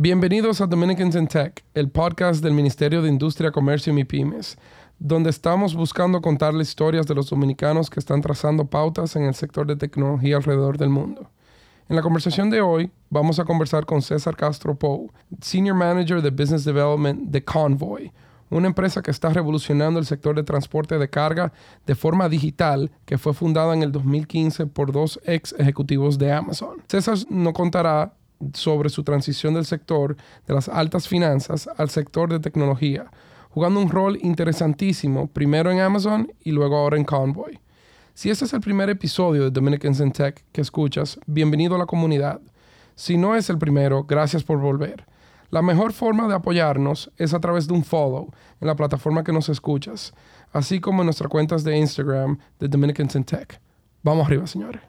Bienvenidos a Dominicans in Tech, el podcast del Ministerio de Industria, Comercio y MIPIMES, donde estamos buscando contarle historias de los dominicanos que están trazando pautas en el sector de tecnología alrededor del mundo. En la conversación de hoy vamos a conversar con César Castro Pou, Senior Manager de Business Development de Convoy, una empresa que está revolucionando el sector de transporte de carga de forma digital que fue fundada en el 2015 por dos ex ejecutivos de Amazon. César nos contará sobre su transición del sector de las altas finanzas al sector de tecnología, jugando un rol interesantísimo primero en Amazon y luego ahora en Convoy. Si este es el primer episodio de Dominicans in Tech que escuchas, bienvenido a la comunidad. Si no es el primero, gracias por volver. La mejor forma de apoyarnos es a través de un follow en la plataforma que nos escuchas, así como en nuestras cuentas de Instagram de Dominicans in Tech. Vamos arriba, señores.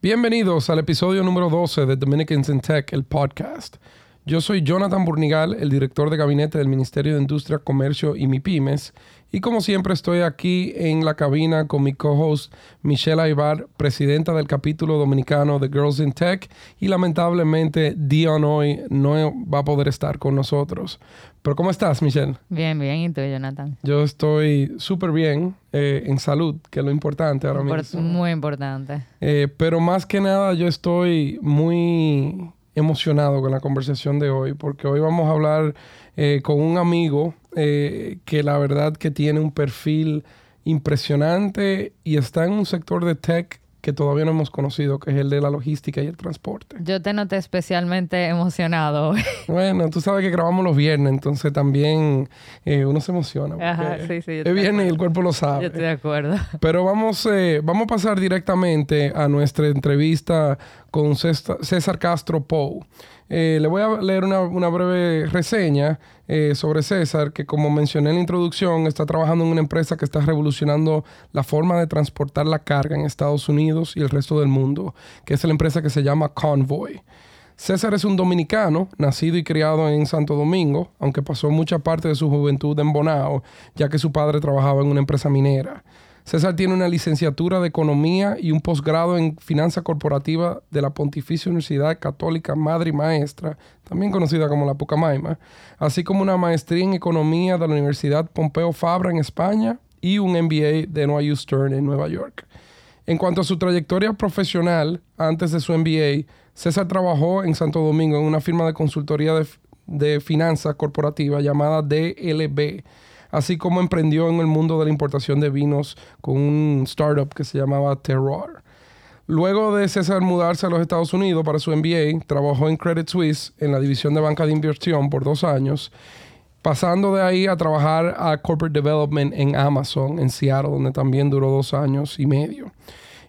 Bienvenidos al episodio número 12 de Dominicans in Tech, el podcast. Yo soy Jonathan Burnigal, el director de gabinete del Ministerio de Industria, Comercio y MIPIMES, y como siempre estoy aquí en la cabina con mi co-host Michelle Aybar, presidenta del capítulo dominicano de Girls in Tech, y lamentablemente Dion hoy no va a poder estar con nosotros. Pero ¿cómo estás, Michelle? Bien, bien. ¿Y tú, Jonathan? Yo estoy súper bien eh, en salud, que es lo importante ahora mismo. Muy importante. Eh, pero más que nada yo estoy muy emocionado con la conversación de hoy, porque hoy vamos a hablar eh, con un amigo que la verdad que tiene un perfil impresionante y está en un sector de tech que todavía no hemos conocido, que es el de la logística y el transporte. Yo te noté especialmente emocionado. bueno, tú sabes que grabamos los viernes, entonces también eh, uno se emociona. Ajá, sí, sí. Es viernes y el cuerpo lo sabe. Yo estoy de acuerdo. Pero vamos, eh, vamos a pasar directamente a nuestra entrevista con César Castro Pou. Eh, le voy a leer una, breve reseña eh, sobre César, que como mencioné en la introducción, está trabajando en una empresa que está revolucionando la forma de transportar la carga en Estados Unidos y el resto del mundo, que es la empresa que se llama Convoy. César es un dominicano, nacido y criado en Santo Domingo, aunque pasó mucha parte de su juventud en Bonao, ya que su padre trabajaba en una empresa minera. César tiene una licenciatura de Economía y un posgrado en Finanza Corporativa de la Pontificia Universidad Católica Madre y Maestra, también conocida como la Pucamaima, así como una maestría en Economía de la Universidad Pompeo Fabra en España y un MBA de NYU Stern en Nueva York. En cuanto a su trayectoria profesional, antes de su MBA, César trabajó en Santo Domingo en una firma de consultoría de, de finanzas corporativa llamada DLB así como emprendió en el mundo de la importación de vinos con un startup que se llamaba Terroir. Luego de César mudarse a los Estados Unidos para su MBA, trabajó en Credit Suisse en la división de banca de inversión por dos años, pasando de ahí a trabajar a Corporate Development en Amazon, en Seattle, donde también duró dos años y medio.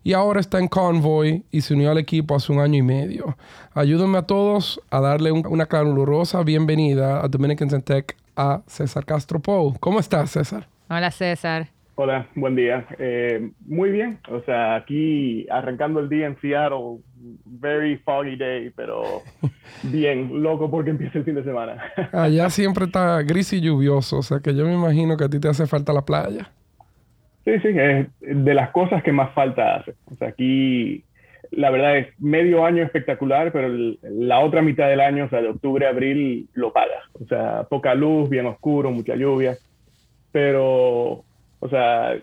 Y ahora está en Convoy y se unió al equipo hace un año y medio. Ayúdenme a todos a darle una calurosa bienvenida a Dominican Tech a César Castro Pou. ¿Cómo estás, César? Hola, César. Hola, buen día. Eh, muy bien. O sea, aquí arrancando el día en Seattle, very foggy day, pero bien, loco porque empieza el fin de semana. Allá siempre está gris y lluvioso, o sea que yo me imagino que a ti te hace falta la playa. Sí, sí, es de las cosas que más falta hace. O sea, aquí la verdad es medio año espectacular, pero la otra mitad del año, o sea, de octubre a abril, lo paga. O sea, poca luz, bien oscuro, mucha lluvia. Pero, o sea,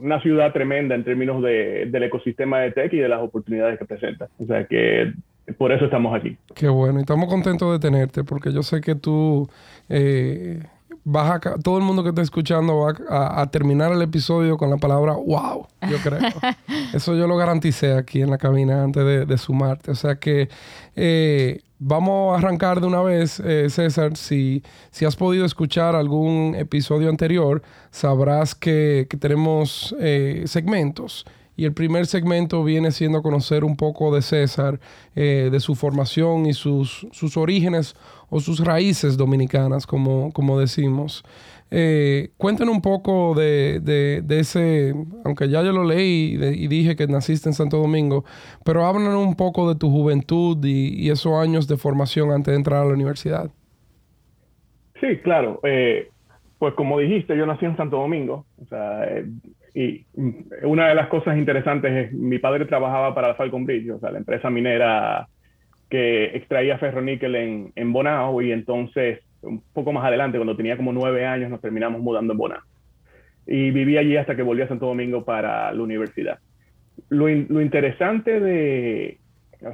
una ciudad tremenda en términos de, del ecosistema de tech y de las oportunidades que presenta. O sea, que por eso estamos aquí. Qué bueno, y estamos contentos de tenerte, porque yo sé que tú eh, vas a, todo el mundo que está escuchando va a, terminar el episodio con la palabra wow, yo creo. Eso yo lo garanticé aquí en la cabina antes de, sumarte. O sea que eh, vamos a arrancar de una vez, eh, César. Si, si has podido escuchar algún episodio anterior, sabrás que, tenemos eh, segmentos. Y el primer segmento viene siendo conocer un poco de César, de su formación y sus, sus orígenes o sus raíces dominicanas, como, como decimos. Eh, un poco de, de, ese, aunque ya yo lo leí y, dije que naciste en Santo Domingo, pero háblanos un poco de tu juventud y, esos años de formación antes de entrar a la universidad. Sí, claro. Eh, pues como dijiste, yo nací en Santo Domingo. O sea, eh, y una de las cosas interesantes es, mi padre trabajaba para Falcon Bridge, o sea, la empresa minera que extraía ferroníquel en, en Bonao, y entonces, un poco más adelante, cuando tenía como nueve años, nos terminamos mudando en Bonao. Y viví allí hasta que volví a Santo Domingo para la universidad. Lo, lo interesante de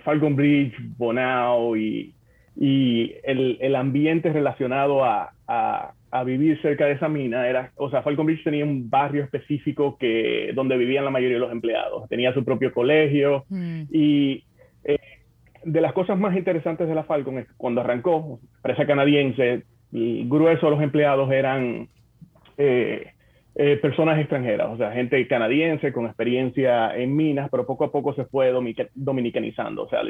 Falcon Bridge, Bonao y, y el, el ambiente relacionado a, a a vivir cerca de esa mina era, o sea, Falcon Beach tenía un barrio específico que, donde vivían la mayoría de los empleados. Tenía su propio colegio mm. y eh, de las cosas más interesantes de la Falcon es que cuando arrancó, empresa canadiense, el grueso de los empleados eran eh, eh, personas extranjeras, o sea, gente canadiense con experiencia en minas, pero poco a poco se fue dominicanizando. O sea,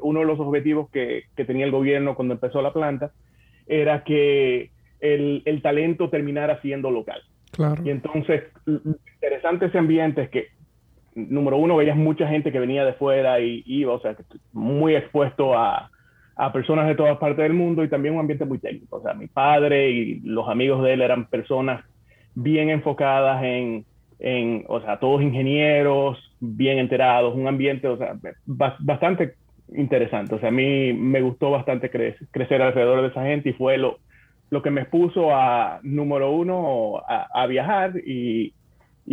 uno de los objetivos que, que tenía el gobierno cuando empezó la planta era que el, el talento terminara siendo local. Claro. Y entonces, interesante ese ambiente es que, número uno, veías mucha gente que venía de fuera y iba, o sea, muy expuesto a, a personas de todas partes del mundo y también un ambiente muy técnico. O sea, mi padre y los amigos de él eran personas bien enfocadas en, en o sea, todos ingenieros, bien enterados, un ambiente, o sea, bastante interesante. O sea, a mí me gustó bastante crecer alrededor de esa gente y fue lo, lo que me puso a, número uno, a, viajar y,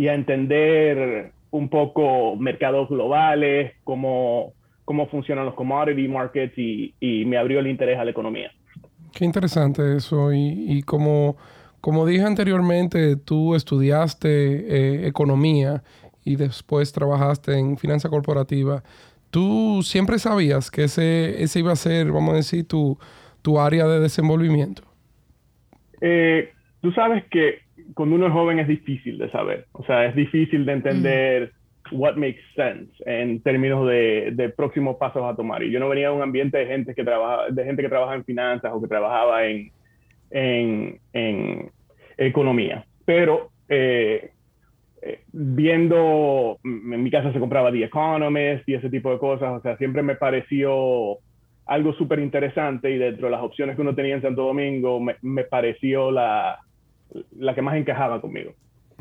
a entender un poco mercados globales, cómo, cómo funcionan los commodity markets y, me abrió el interés a la economía. Qué interesante eso. Y, y como, como dije anteriormente, tú estudiaste eh, economía y después trabajaste en finanza corporativa. ¿Tú siempre sabías que ese, ese iba a ser, vamos a decir, tu, tu área de desenvolvimiento? Eh, tú sabes que cuando uno es joven es difícil de saber, o sea, es difícil de entender what makes sense en términos de, de, próximos pasos a tomar. Y yo no venía de un ambiente de gente que trabaja, de gente que trabaja en finanzas o que trabajaba en, en, en economía. Pero eh, eh, viendo, en mi casa se compraba The Economist y ese tipo de cosas, o sea, siempre me pareció algo súper interesante y dentro de las opciones que uno tenía en Santo Domingo me, me pareció la, la, que más encajaba conmigo.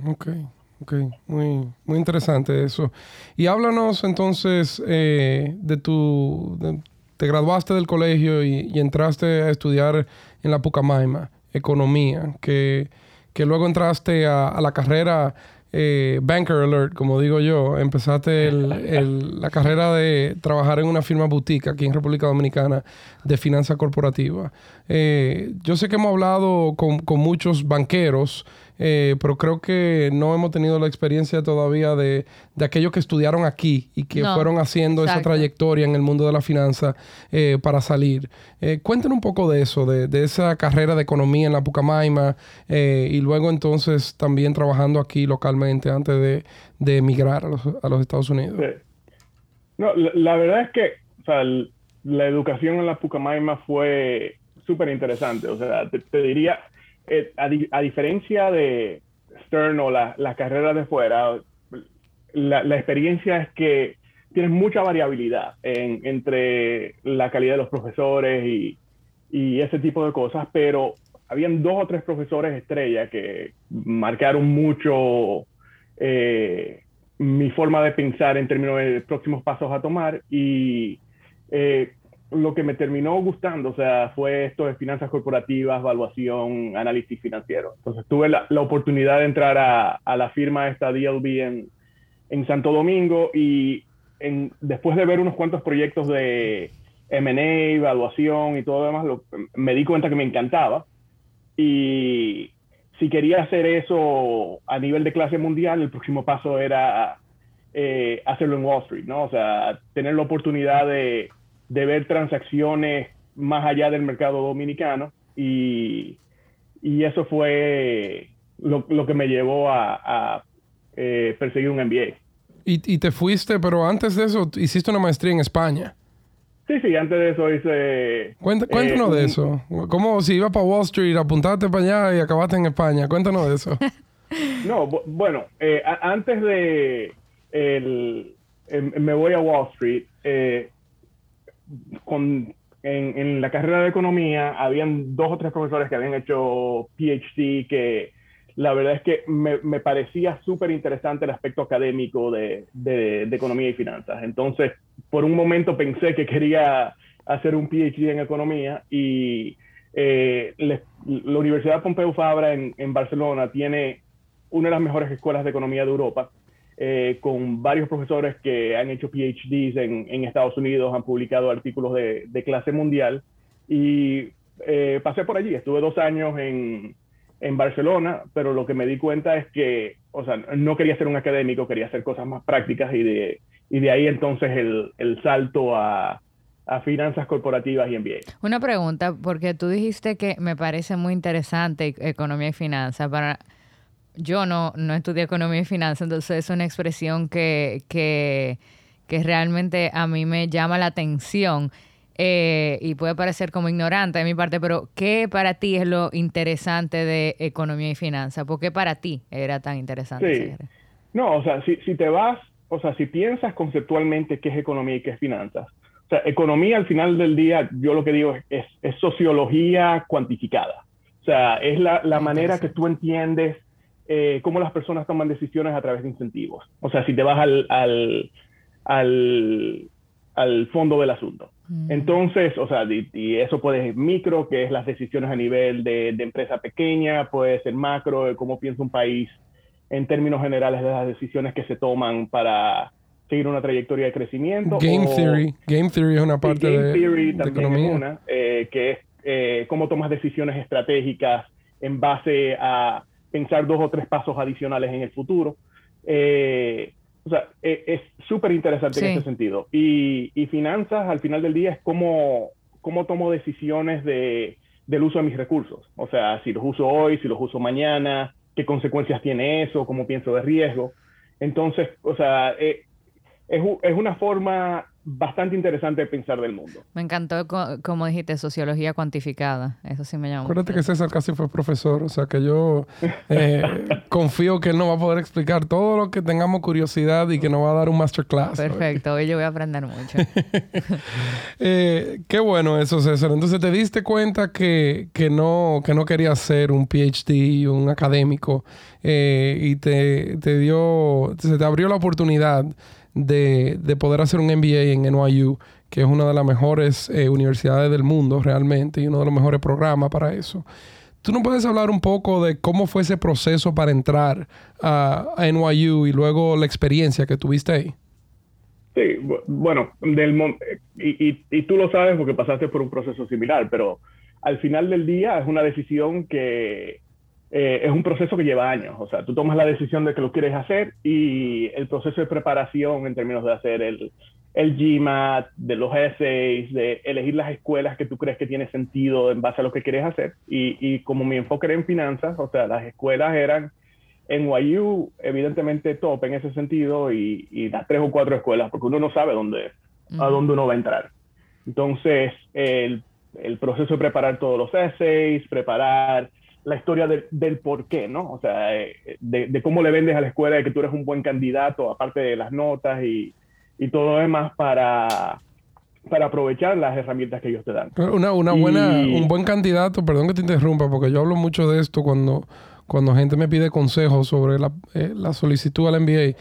Ok, ok, muy, muy interesante eso. Y háblanos entonces eh, de tu... te graduaste del colegio y, entraste a estudiar en la Pucamaima, economía, que, que luego entraste a, a la carrera eh, banker alert, como digo yo, empezaste la carrera de trabajar en una firma boutique aquí en República Dominicana de finanza corporativa. Eh, yo sé que hemos hablado con muchos banqueros eh, pero creo que no hemos tenido la experiencia todavía de, de aquellos que estudiaron aquí y que fueron haciendo esa trayectoria en el mundo de la finanza eh, para salir. Eh, cuéntenos un poco de eso, de, de, esa carrera de economía en la Pucamaima eh, y luego entonces también trabajando aquí localmente antes de, de emigrar a los, a los, Estados Unidos. No, la, verdad es que o sea, la educación en la Pucamaima fue súper interesante. O sea, te diría, eh, a, diferencia de Stern o las la carreras de fuera, la, experiencia es que tienes mucha variabilidad entre la calidad de los profesores y, ese tipo de cosas, pero habían dos o tres profesores estrella que marcaron mucho eh, mi forma de pensar en términos de próximos pasos a tomar y eh, lo que me terminó gustando, o sea, fue esto de finanzas corporativas, evaluación, análisis financiero. Entonces tuve la, la oportunidad de entrar a, a, la firma esta DLB en, en Santo Domingo y en, después de ver unos cuantos proyectos de M&A, evaluación y todo lo demás, me di cuenta que me encantaba. Y si quería hacer eso a nivel de clase mundial, el próximo paso era eh, hacerlo en Wall Street, ¿no? O sea, tener la oportunidad de de ver transacciones más allá del mercado dominicano y, y eso fue lo, lo, que me llevó a, a eh, perseguir un MBA. ¿Y, ¿Y, te fuiste, pero antes de eso hiciste una maestría en España? Sí, sí, antes de eso hice... cuéntanos eh, de eso. ¿Cómo si ibas para Wall Street, apuntaste para allá y acabaste en España? Cuéntanos de eso. no, bueno, eh, antes de el, em, me voy a Wall Street, eh, con, en, en, la carrera de economía habían dos o tres profesores que habían hecho PhD que la verdad es que me, me parecía súper interesante el aspecto académico de, de, economía y finanzas. Entonces, por un momento pensé que quería hacer un PhD en economía y eh, la Universidad Pompeu Fabra en, en, Barcelona tiene una de las mejores escuelas de economía de Europa, eh, con varios profesores que han hecho PhDs en, en Estados Unidos, han publicado artículos de, de clase mundial y eh, pasé por allí, estuve dos años en, en Barcelona, pero lo que me di cuenta es que, o sea, no quería ser un académico, quería hacer cosas más prácticas y de, y de ahí entonces el, el salto a, a finanzas corporativas y MBA. Una pregunta, porque tú dijiste que me parece muy interesante economía y finanzas. Para yo no, no estudié economía y finanzas, entonces es una expresión que, que, que realmente a mí me llama la atención. Eh, y puede parecer como ignorante de mi parte, pero ¿qué para ti es lo interesante de economía y finanzas? ¿Por qué para ti era tan interesante? Sí. No, o sea, si, si te vas, o sea, si piensas conceptualmente qué es economía y qué es finanzas, o sea, economía al final del día, yo lo que digo es, es, sociología cuantificada. O sea, es la, la manera que tú entiendes eh, cómo las personas toman decisiones a través de incentivos. O sea, si te vas al, al, al, al fondo del asunto. Mm. Entonces, o sea, y, eso puede ser micro, que es las decisiones a nivel de, empresa pequeña, puede ser macro, de cómo piensa un país en términos generales de las decisiones que se toman para seguir una trayectoria de crecimiento. Game Theory. Game Theory es una parte Game de, Theory también es una, eh, que es eh, cómo tomas decisiones estratégicas en base a pensar dos o tres pasos adicionales en el futuro. Eh, o sea, e, es súper interesante en ese sentido. Y, y, finanzas, al final del día, es cómo, cómo tomo decisiones de, del uso de mis recursos. O sea, si los uso hoy, si los uso mañana, qué consecuencias tiene eso, cómo pienso de riesgo. Entonces, o sea, eh, es, es, una forma bastante interesante de pensar del mundo. Me encantó, como dijiste, sociología cuantificada. Eso sí me llamó. Acuérdate que César casi fue profesor, o sea que yo eh, confío que él nos va a poder explicar todo lo que tengamos curiosidad y que nos va a dar un masterclass. Perfecto, hoy yo voy a aprender mucho. eh, qué bueno eso, César. Entonces te diste cuenta que, que, no, que no querías ser un PhD, un académico, eh, y te, te dio, se te abrió la oportunidad de, de, poder hacer un MBA en NYU, que es una de las mejores eh, universidades del mundo realmente y uno de los mejores programas para eso. ¿Tú no puedes hablar un poco de cómo fue ese proceso para entrar a, a NYU y luego la experiencia que tuviste ahí? Sí, bueno, del, y, y, y, tú lo sabes porque pasaste por un proceso similar, pero al final del día es una decisión que eh, es un proceso que lleva años. O sea, tú tomas la decisión de que lo quieres hacer y el proceso de preparación en términos de hacer el, el GMAT, de los essays, de elegir las escuelas que tú crees que tiene sentido en base a lo que quieres hacer. Y, y como mi enfoque era en finanzas, o sea, las escuelas eran en NYU, evidentemente top en ese sentido, y, y, las tres o cuatro escuelas, porque uno no sabe dónde, a dónde uno va a entrar. Entonces, el, el proceso de preparar todos los essays, preparar la historia del por qué, ¿no? O sea, eh, de, cómo le vendes a la escuela de que tú eres un buen candidato, aparte de las notas y, y todo lo demás para, para aprovechar las herramientas que ellos te dan. Una, una buena, un buen candidato, perdón que te interrumpa, porque yo hablo mucho de esto cuando, cuando gente me pide consejos sobre la, eh, la solicitud al MBA.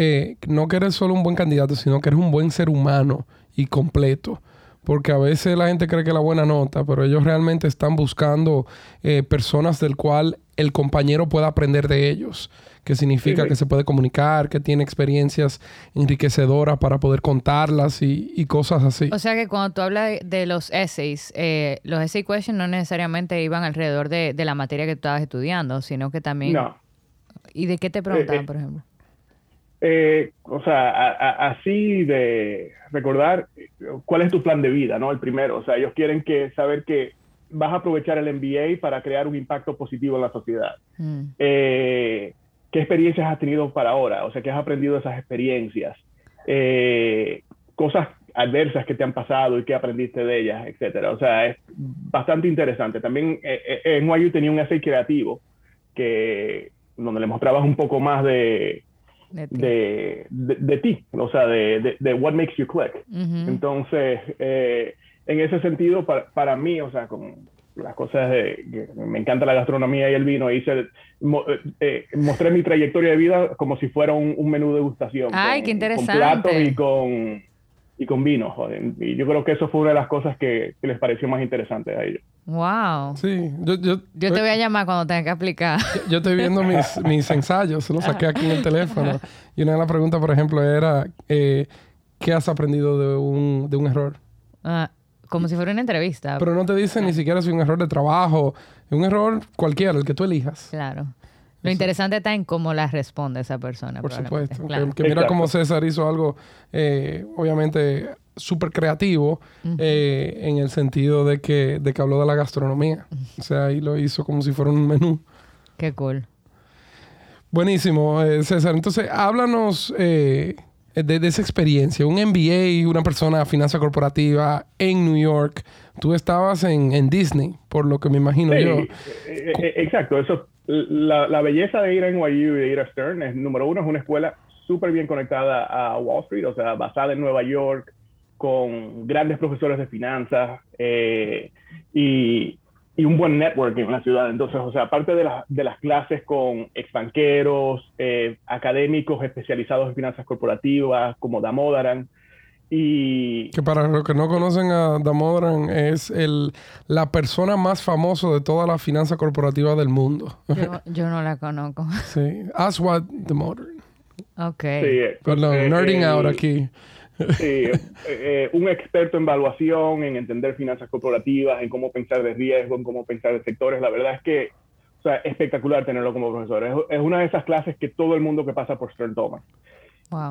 Eh, no que eres solo un buen candidato, sino que eres un buen ser humano y completo porque a veces la gente cree que la buena nota, pero ellos realmente están buscando eh, personas del cual el compañero pueda aprender de ellos, que significa que se puede comunicar, que tiene experiencias enriquecedoras para poder contarlas y, cosas así. O sea que cuando tú hablas de, los essays, eh, los essay questions no necesariamente iban alrededor de, la materia que tú estabas estudiando, sino que también... No. ¿Y de qué te preguntaban, eh, por ejemplo? Eh, o sea, así de recordar cuál es tu plan de vida, ¿no? El primero, o sea, ellos quieren que saber que vas a aprovechar el MBA para crear un impacto positivo en la sociedad. Mm. Eh, ¿Qué experiencias has tenido para ahora? O sea, ¿qué has aprendido de esas experiencias? Eh, cosas adversas que te han pasado y qué aprendiste de ellas, etcétera. O sea, es bastante interesante. También en NYU tenía un essay creativo que donde le mostrabas un poco más de de, de, ti, o sea, de, de, what makes you click. Entonces, eh, en ese sentido, para, para, mí, o sea, con las cosas de, me encanta la gastronomía y el vino, hice, eh, mostré mi trayectoria de vida como si fuera un, menú de gustación. Ay, qué interesante. Con platos y con, y con vino. Y yo creo que eso fue una de las cosas que, les pareció más interesante a ellos. Wow. Sí, yo, yo, yo te voy a llamar cuando tenga que aplicar. Yo, estoy viendo mis, mis ensayos, los saqué aquí en el teléfono. Y una de las preguntas, por ejemplo, era, eh, ¿qué has aprendido de un, de un error? Ah, como si fuera una entrevista. Pero no te dicen ni siquiera si es un error de trabajo, es un error cualquiera, el que tú elijas. Claro. Lo interesante está en cómo la responde esa persona. Por supuesto. Que, mira cómo César hizo algo, eh, obviamente, súper creativo eh, en el sentido de que, de que habló de la gastronomía. O sea, ahí lo hizo como si fuera un menú. Qué cool. Buenísimo, eh, César. Entonces, háblanos de, esa experiencia. Un MBA, una persona de finanza corporativa en New York. Tú estabas en, Disney, por lo que me imagino yo. Exacto, eso la, belleza de ir a NYU y de ir a Stern es, número uno, es una escuela súper bien conectada a Wall Street, o sea, basada en Nueva York, con grandes profesores de finanzas eh, y, un buen networking en la ciudad. Entonces, o sea, aparte de, de las clases con exbanqueros, eh, académicos especializados en finanzas corporativas, como Damodaran, y... Que para los que no conocen a Damodaran es el, la persona más famosa de toda la finanza corporativa del mundo. Yo, no la conozco. Sí. Aswad Damodaran. Ok. Sí, Perdón, eh, nerding out aquí. Sí, eh, eh, un experto en evaluación, en entender finanzas corporativas, en cómo pensar de riesgo, en cómo pensar de sectores. La verdad es que o sea, espectacular tenerlo como profesor. Es, es, una de esas clases que todo el mundo que pasa por Stern toma.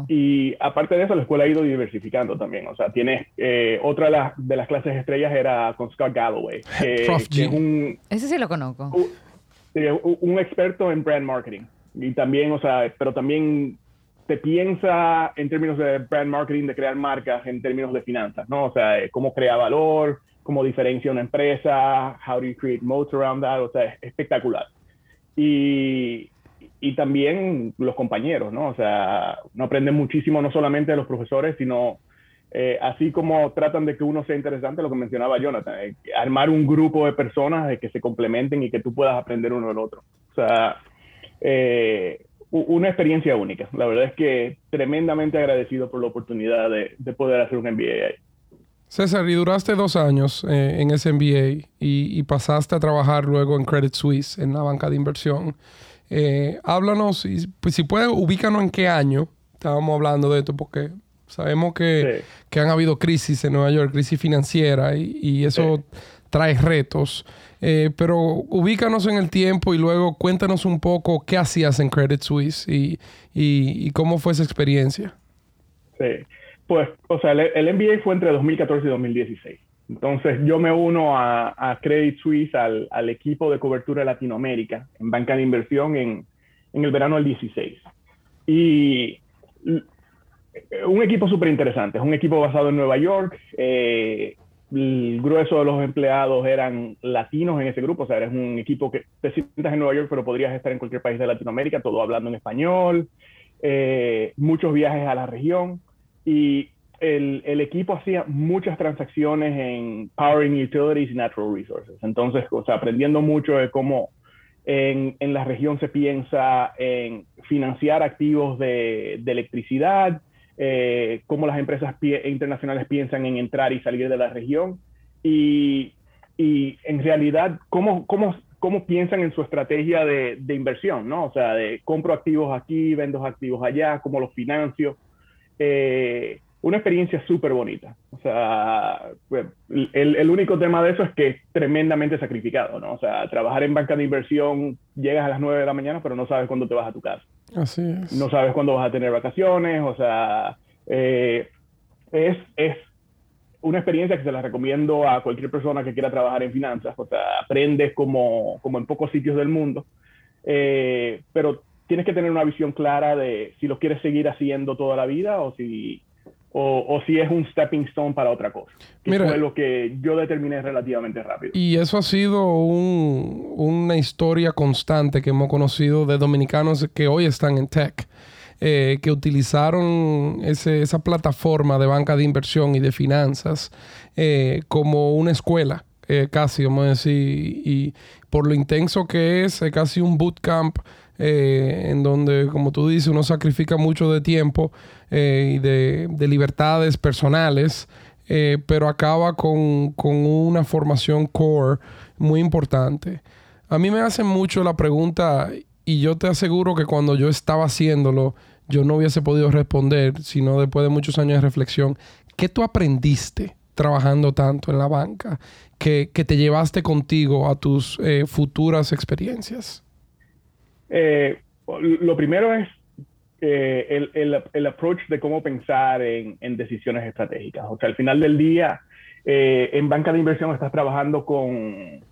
Y aparte de eso, la escuela ha ido diversificando también. O sea, tiene eh, otra de las, clases estrellas era con Scott Galloway, que, es un... Ese sí lo conozco. Un, experto en brand marketing. Y también, o sea, pero también te piensa en términos de brand marketing, de crear marcas, en términos de finanzas, ¿no? O sea, eh, cómo crea valor, cómo diferencia una empresa, how do you create moats around that, o sea, es espectacular. Y, y también los compañeros, ¿no? O sea, uno aprende muchísimo no solamente de los profesores, sino eh, así como tratan de que uno sea interesante, lo que mencionaba Jonathan, eh, armar un grupo de personas de que se complementen y que tú puedas aprender uno del otro. O sea, eh, una experiencia única. La verdad es que tremendamente agradecido por la oportunidad de, poder hacer un MBA ahí. César, y duraste dos años en ese MBA y, y, pasaste a trabajar luego en Credit Suisse, en la banca de inversión. Eh, háblanos, y, pues si puedes, ubícanos en qué año estábamos hablando de esto, porque sabemos que, han habido crisis en Nueva York, crisis financiera, y, eso trae retos. Eh, pero ubícanos en el tiempo y luego cuéntanos un poco qué hacías en Credit Suisse y, y, cómo fue esa experiencia. Sí, pues, o sea, el, el MBA fue entre 2014 y 2016. Entonces yo me uno a, Credit Suisse, al, equipo de cobertura de Latinoamérica en banca de inversión en, el verano del 16. Y un equipo súper interesante, es un equipo basado en Nueva York. Eh, el grueso de los empleados eran latinos en ese grupo, o sea, eres un equipo que te sientas en Nueva York, pero podrías estar en cualquier país de Latinoamérica, todo hablando en español, eh, muchos viajes a la región. Y el, equipo hacía muchas transacciones en Powering Utilities y Natural Resources. Entonces, o sea, aprendiendo mucho de cómo en, la región se piensa en financiar activos de, electricidad, eh, cómo las empresas internacionales piensan en entrar y salir de la región y, en realidad cómo, cómo, cómo piensan en su estrategia de, de, inversión, ¿no? O sea, de compro activos aquí, vendo activos allá, cómo los financio. Eh, una experiencia súper bonita. O sea, pues, el, único tema de eso es que es tremendamente sacrificado, ¿no? O sea, trabajar en banca de inversión, llegas a las 9 de la mañana, pero no sabes cuándo te vas a tu casa. Así es. No sabes cuándo vas a tener vacaciones, o sea, eh, es, es una experiencia que se la recomiendo a cualquier persona que quiera trabajar en finanzas. O sea, aprendes como, como en pocos sitios del mundo, eh, pero tienes que tener una visión clara de si lo quieres seguir haciendo toda la vida o si o, si es un stepping stone para otra cosa. Que fue lo que yo determiné relativamente rápido. Y eso ha sido una historia constante que hemos conocido de dominicanos que hoy están en tech. Eh, que utilizaron esa plataforma de banca de inversión y de finanzas eh, como una escuela eh, casi, vamos a decir, y por lo intenso que es, es casi un bootcamp eh, en donde, como tú dices, uno sacrifica mucho de tiempo eh, y de, libertades personales, eh, pero acaba con, una formación core muy importante. A mí me hacen mucho la pregunta, y yo te aseguro que cuando yo estaba haciéndolo, yo no hubiese podido responder, sino después de muchos años de reflexión, ¿qué tú aprendiste trabajando tanto en la banca que te llevaste contigo a tus futuras experiencias? Eh, lo primero es eh, el, el, approach de cómo pensar en, decisiones estratégicas. O sea, al final del día, eh, en banca de inversión estás trabajando con,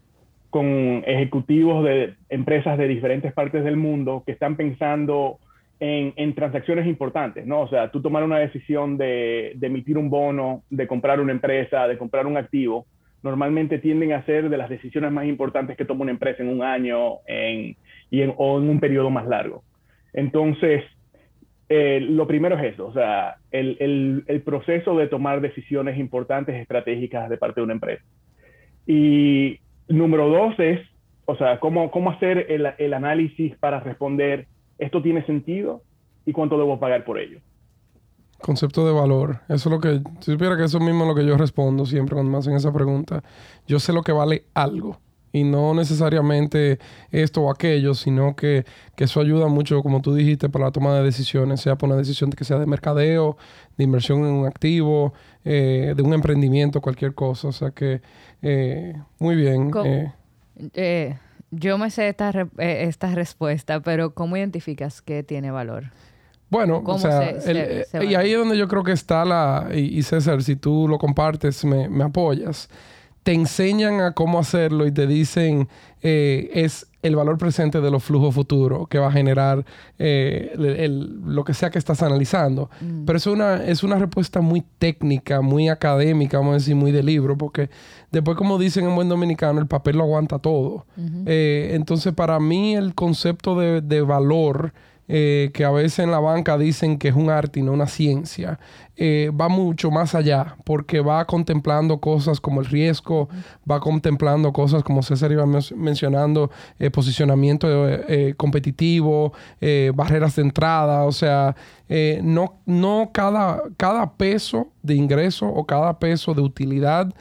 con ejecutivos de empresas de diferentes partes del mundo que están pensando en, en, transacciones importantes, ¿no? O sea, tú tomar una decisión de, de, emitir un bono, de comprar una empresa, de comprar un activo, normalmente tienden a ser de las decisiones más importantes que toma una empresa en un año, en, y en, o en un periodo más largo. Entonces, eh, lo primero es eso, o sea, el, el, el, proceso de tomar decisiones importantes, estratégicas de parte de una empresa. Y número dos es, o sea, cómo, cómo hacer el, el análisis para responder, ¿esto tiene sentido? ¿Y cuánto debo pagar por ello? Concepto de valor. Eso es lo que, si supiera que eso mismo es lo que yo respondo siempre cuando me hacen esa pregunta. Yo sé lo que vale algo y no necesariamente esto o aquello, sino que, eso ayuda mucho, como tú dijiste, para la toma de decisiones, sea por una decisión que sea de mercadeo, de inversión en un activo, eh, de un emprendimiento, cualquier cosa. O sea que, eh, muy bien. Eh. yo me sé esta, esta respuesta, pero ¿cómo identificas que tiene valor? Bueno, o sea, y ahí es donde yo creo que está la, y, César, si tú lo compartes, me, me apoyas te enseñan a cómo hacerlo y te dicen eh, es el valor presente de los flujos futuros que va a generar eh, lo que sea que estás analizando. Mm. Pero es una, es una respuesta muy técnica, muy académica, vamos a decir, muy de libro, porque después, como dicen en buen dominicano, el papel lo aguanta todo. Eh, entonces, para mí, el concepto de, de valor eh, que a veces en la banca dicen que es un arte y no una ciencia, eh, va mucho más allá, porque va contemplando cosas como el riesgo, va contemplando cosas como César iba mencionando, eh, posicionamiento competitivo, barreras de entrada, o sea, no, no cada, cada peso de ingreso o cada peso de utilidad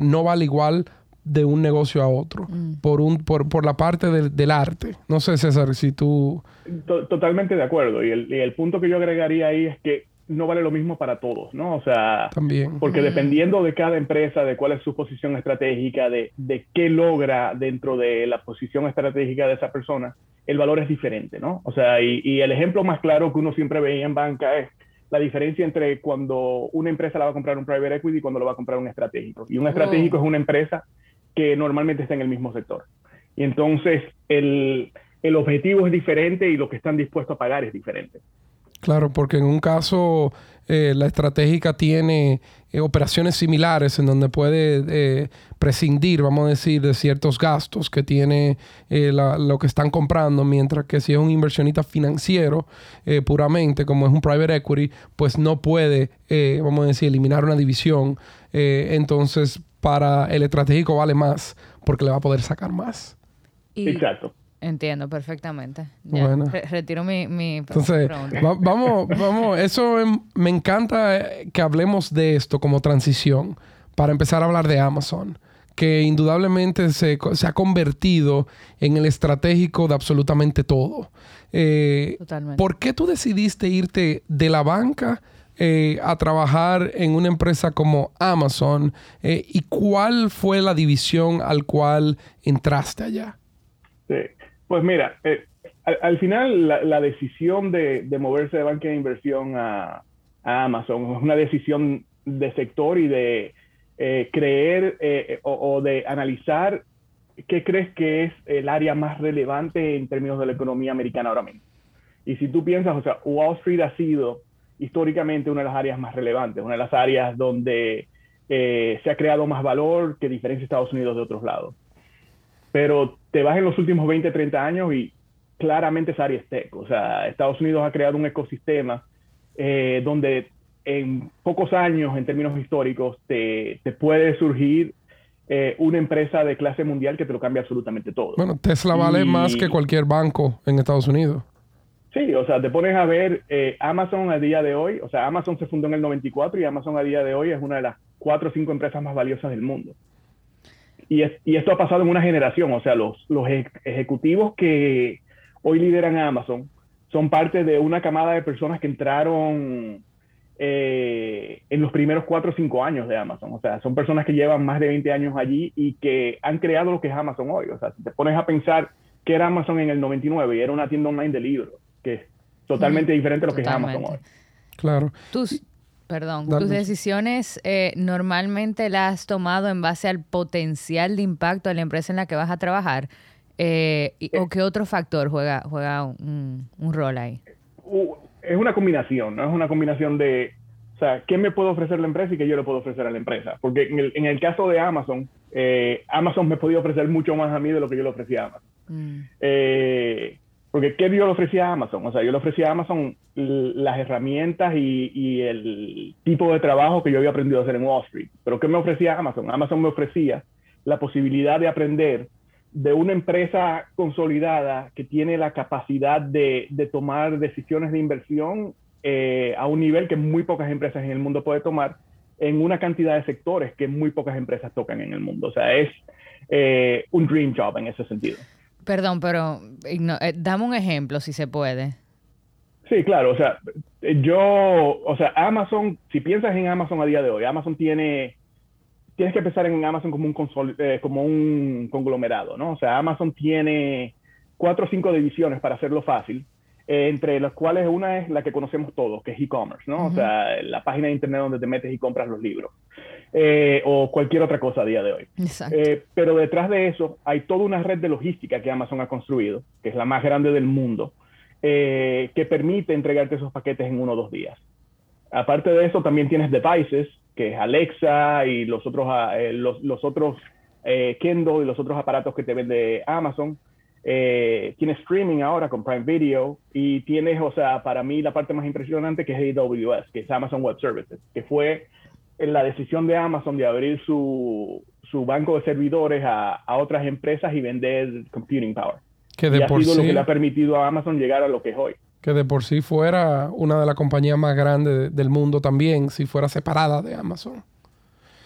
no vale igual de un negocio a otro, mm. por, un, por, por, la parte del, arte. No sé, César, si tú... Totalmente de acuerdo. Y el, y el, punto que yo agregaría ahí es que no vale lo mismo para todos, ¿no? O sea, También. porque mm. dependiendo de cada empresa, de cuál es su posición estratégica, de, de qué logra dentro de la posición estratégica de esa persona, el valor es diferente, ¿no? O sea, y, y el ejemplo más claro que uno siempre veía en banca es la diferencia entre cuando una empresa la va a comprar un private equity y cuando lo va a comprar un estratégico. Y un estratégico es una empresa que normalmente está en el mismo sector. Y entonces el, el objetivo es diferente y lo que están dispuestos a pagar es diferente. Claro, porque en un caso eh, la estratégica tiene eh, operaciones similares en donde puede eh, prescindir, vamos a decir, de ciertos gastos que tiene lo que están comprando, mientras que si es un inversionista financiero puramente, como es un private equity, pues no puede, vamos a decir, eliminar una división. entonces, para el estratégico vale más porque le va a poder sacar más. Exacto. Entiendo perfectamente. bueno. retiro mi, mi Entonces, vamos, vamos, eso me encanta que hablemos de esto como transición para empezar a hablar de Amazon, que indudablemente se, se ha convertido en el estratégico de absolutamente todo. Eh, Totalmente. ¿Por qué tú decidiste irte de la banca? Eh, a trabajar en una empresa como Amazon eh, y cuál fue la división al cual entraste allá? Sí, pues mira, eh, al, final la, decisión de, moverse de banca de inversión a, Amazon es una decisión de sector y de creer o, de analizar qué crees que es el área más relevante en términos de la economía americana ahora mismo. Y si tú piensas, o sea, Wall Street ha sido históricamente una de las áreas más relevantes, una de las áreas donde eh, se ha creado más valor que diferencia Estados Unidos de otros lados. Pero te vas en los últimos 20, 30 años y claramente esa área es tech. O sea, Estados Unidos ha creado un ecosistema eh, donde en pocos años, en términos históricos, te, te puede surgir eh, una empresa de clase mundial que te lo cambia absolutamente todo. Bueno, Tesla vale más que cualquier banco en Estados Unidos. Sí, o sea, te pones a ver eh, Amazon a día de hoy, o sea, Amazon se fundó en el 94 y Amazon a día de hoy es una de las cuatro o cinco empresas más valiosas del mundo. Y, esto ha pasado en una generación, o sea, los, los ejecutivos que hoy lideran Amazon son parte de una camada de personas que entraron eh, en los primeros cuatro o cinco años de Amazon. O sea, son personas que llevan más de 20 años allí y que han creado lo que es Amazon hoy. O sea, si te pones a pensar que era Amazon en el 99 y era una tienda online de libros, que es totalmente diferente a lo que es Amazon hoy. Claro. Tus, perdón, tus decisiones eh, normalmente las has tomado en base al potencial de impacto de la empresa en la que vas a trabajar. Eh, ¿O qué otro factor juega, juega un, un rol ahí? es una combinación, ¿no? Es una combinación de, o sea, ¿qué me puede ofrecer la empresa y qué yo le puedo ofrecer a la empresa? Porque en el, en el caso de Amazon, eh, Amazon me podía ofrecer mucho más a mí de lo que yo le ofrecía a Amazon. Mm. Eh, porque ¿qué yo le ofrecía a Amazon? O sea, yo le ofrecía a Amazon las herramientas y, el tipo de trabajo que yo había aprendido a hacer en Wall Street. Pero ¿qué me ofrecía Amazon? Amazon me ofrecía la posibilidad de aprender de una empresa consolidada que tiene la capacidad de, tomar decisiones de inversión eh, a un nivel que muy pocas empresas en el mundo pueden tomar en una cantidad de sectores que muy pocas empresas tocan en el mundo. O sea, es eh, un dream job en ese sentido. Perdón, pero eh, dame un ejemplo si se puede. Sí, claro. O sea, yo, o sea, Amazon, si piensas en Amazon a día de hoy, Amazon tiene tienes que pensar en Amazon como un, eh, como un conglomerado, ¿no? O sea, Amazon tiene cuatro o cinco divisiones para hacerlo fácil, eh, entre las cuales una es la que conocemos todos, que es e-commerce, ¿no? O sea, la página de internet donde te metes y compras los libros, eh, o cualquier otra cosa a día de hoy. pero detrás de eso hay toda una red de logística que Amazon ha construido, que es la más grande del mundo, que permite entregarte esos paquetes en uno o dos días. Aparte de eso, también tienes devices que es Alexa y los otros, ah, eh, los, los, otros eh, Kindle y los otros aparatos que te vende Amazon. Eh, tienes streaming ahora con Prime Video y tienes, o sea, para mí la parte más impresionante que es AWS, que es Amazon Web Services, que fue la decisión de Amazon de abrir su, su banco de servidores a, a, otras empresas y vender computing power. Que de y ha sido lo que le ha permitido a Amazon llegar a lo que es hoy que de por sí fuera una de las compañías más grandes del mundo también, si fuera separada de Amazon.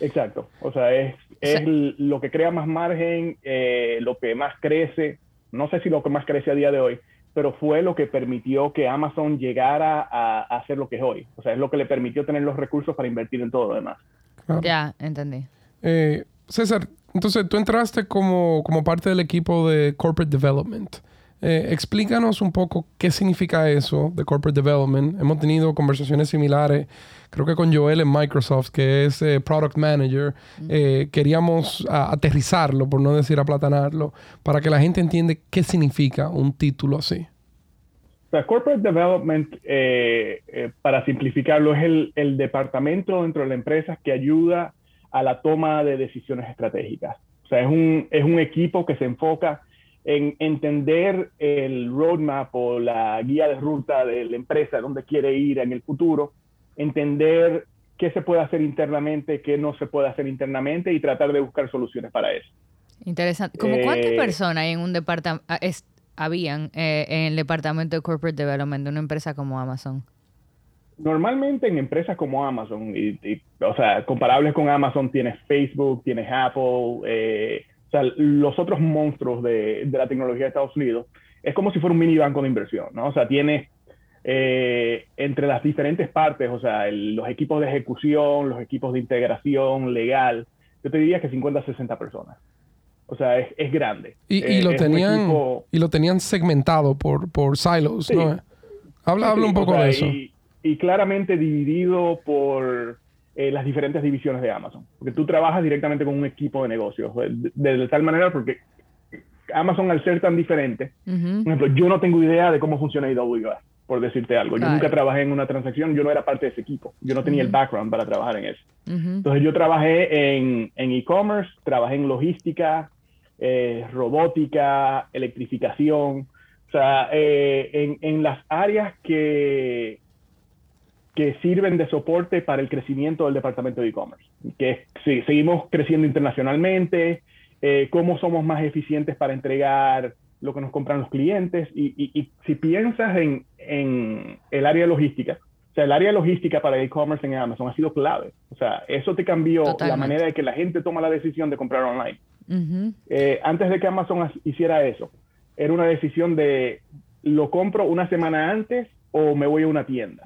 Exacto, o sea, es, es lo que crea más margen, eh, lo que más crece, no sé si lo que más crece a día de hoy, pero fue lo que permitió que Amazon llegara a, hacer lo que es hoy. O sea, es lo que le permitió tener los recursos para invertir en todo lo demás. Ya, entendí. Eh, César, entonces tú entraste como, como parte del equipo de Corporate Development. Eh, explícanos un poco qué significa eso de Corporate Development. Hemos tenido conversaciones similares, creo que con Joel en Microsoft, que es eh, Product Manager. Eh, queríamos aterrizarlo, por no decir aplatanarlo, para que la gente entienda qué significa un título así. corporate Development, para simplificarlo, es el, el departamento dentro de la empresa que ayuda a la toma de decisiones estratégicas. O sea, es un, es un equipo que se enfoca en entender el roadmap o la guía de ruta de la empresa, dónde quiere ir en el futuro, entender qué se puede hacer internamente, qué no se puede hacer internamente y tratar de buscar soluciones para eso. Interesante. ¿Cómo cuántas eh, personas hay en un departamento, ah, habían eh, en el departamento de Corporate Development de una empresa como Amazon? Normalmente en empresas como Amazon, y, o sea, comparables con Amazon, tienes Facebook, tienes Apple, eh, o sea, los otros monstruos de, de, la tecnología de Estados Unidos, es como si fuera un mini banco de inversión, ¿no? O sea, tiene eh, entre las diferentes partes, o sea, los equipos de ejecución, los equipos de integración legal, yo te diría que 50 60 personas. O sea, es, es grande. Y, y lo tenían, y lo tenían segmentado por, por silos, ¿no? Habla, habla un poco de eso. Y, y claramente dividido por eh, las diferentes divisiones de Amazon. Porque tú trabajas directamente con un equipo de negocios. Eh, de, tal manera, porque Amazon, al ser tan diferente, por ejemplo, yo no tengo idea de cómo funciona AWS, por decirte algo. Yo nunca trabajé en una transacción, yo no era parte de ese equipo. Yo no tenía el background para trabajar en eso. Entonces, yo trabajé en e-commerce, trabajé en logística, eh, robótica, electrificación. O sea, en, en las áreas que que sirven de soporte para el crecimiento del departamento de e-commerce. Que seguimos creciendo internacionalmente, eh, cómo somos más eficientes para entregar lo que nos compran los clientes. Y, si piensas en, el área logística, o sea, el área logística para e-commerce en Amazon ha sido clave. O sea, eso te cambió la manera de que la gente toma la decisión de comprar online. Eh, antes de que Amazon hiciera eso, era una decisión de lo compro una semana antes o me voy a una tienda.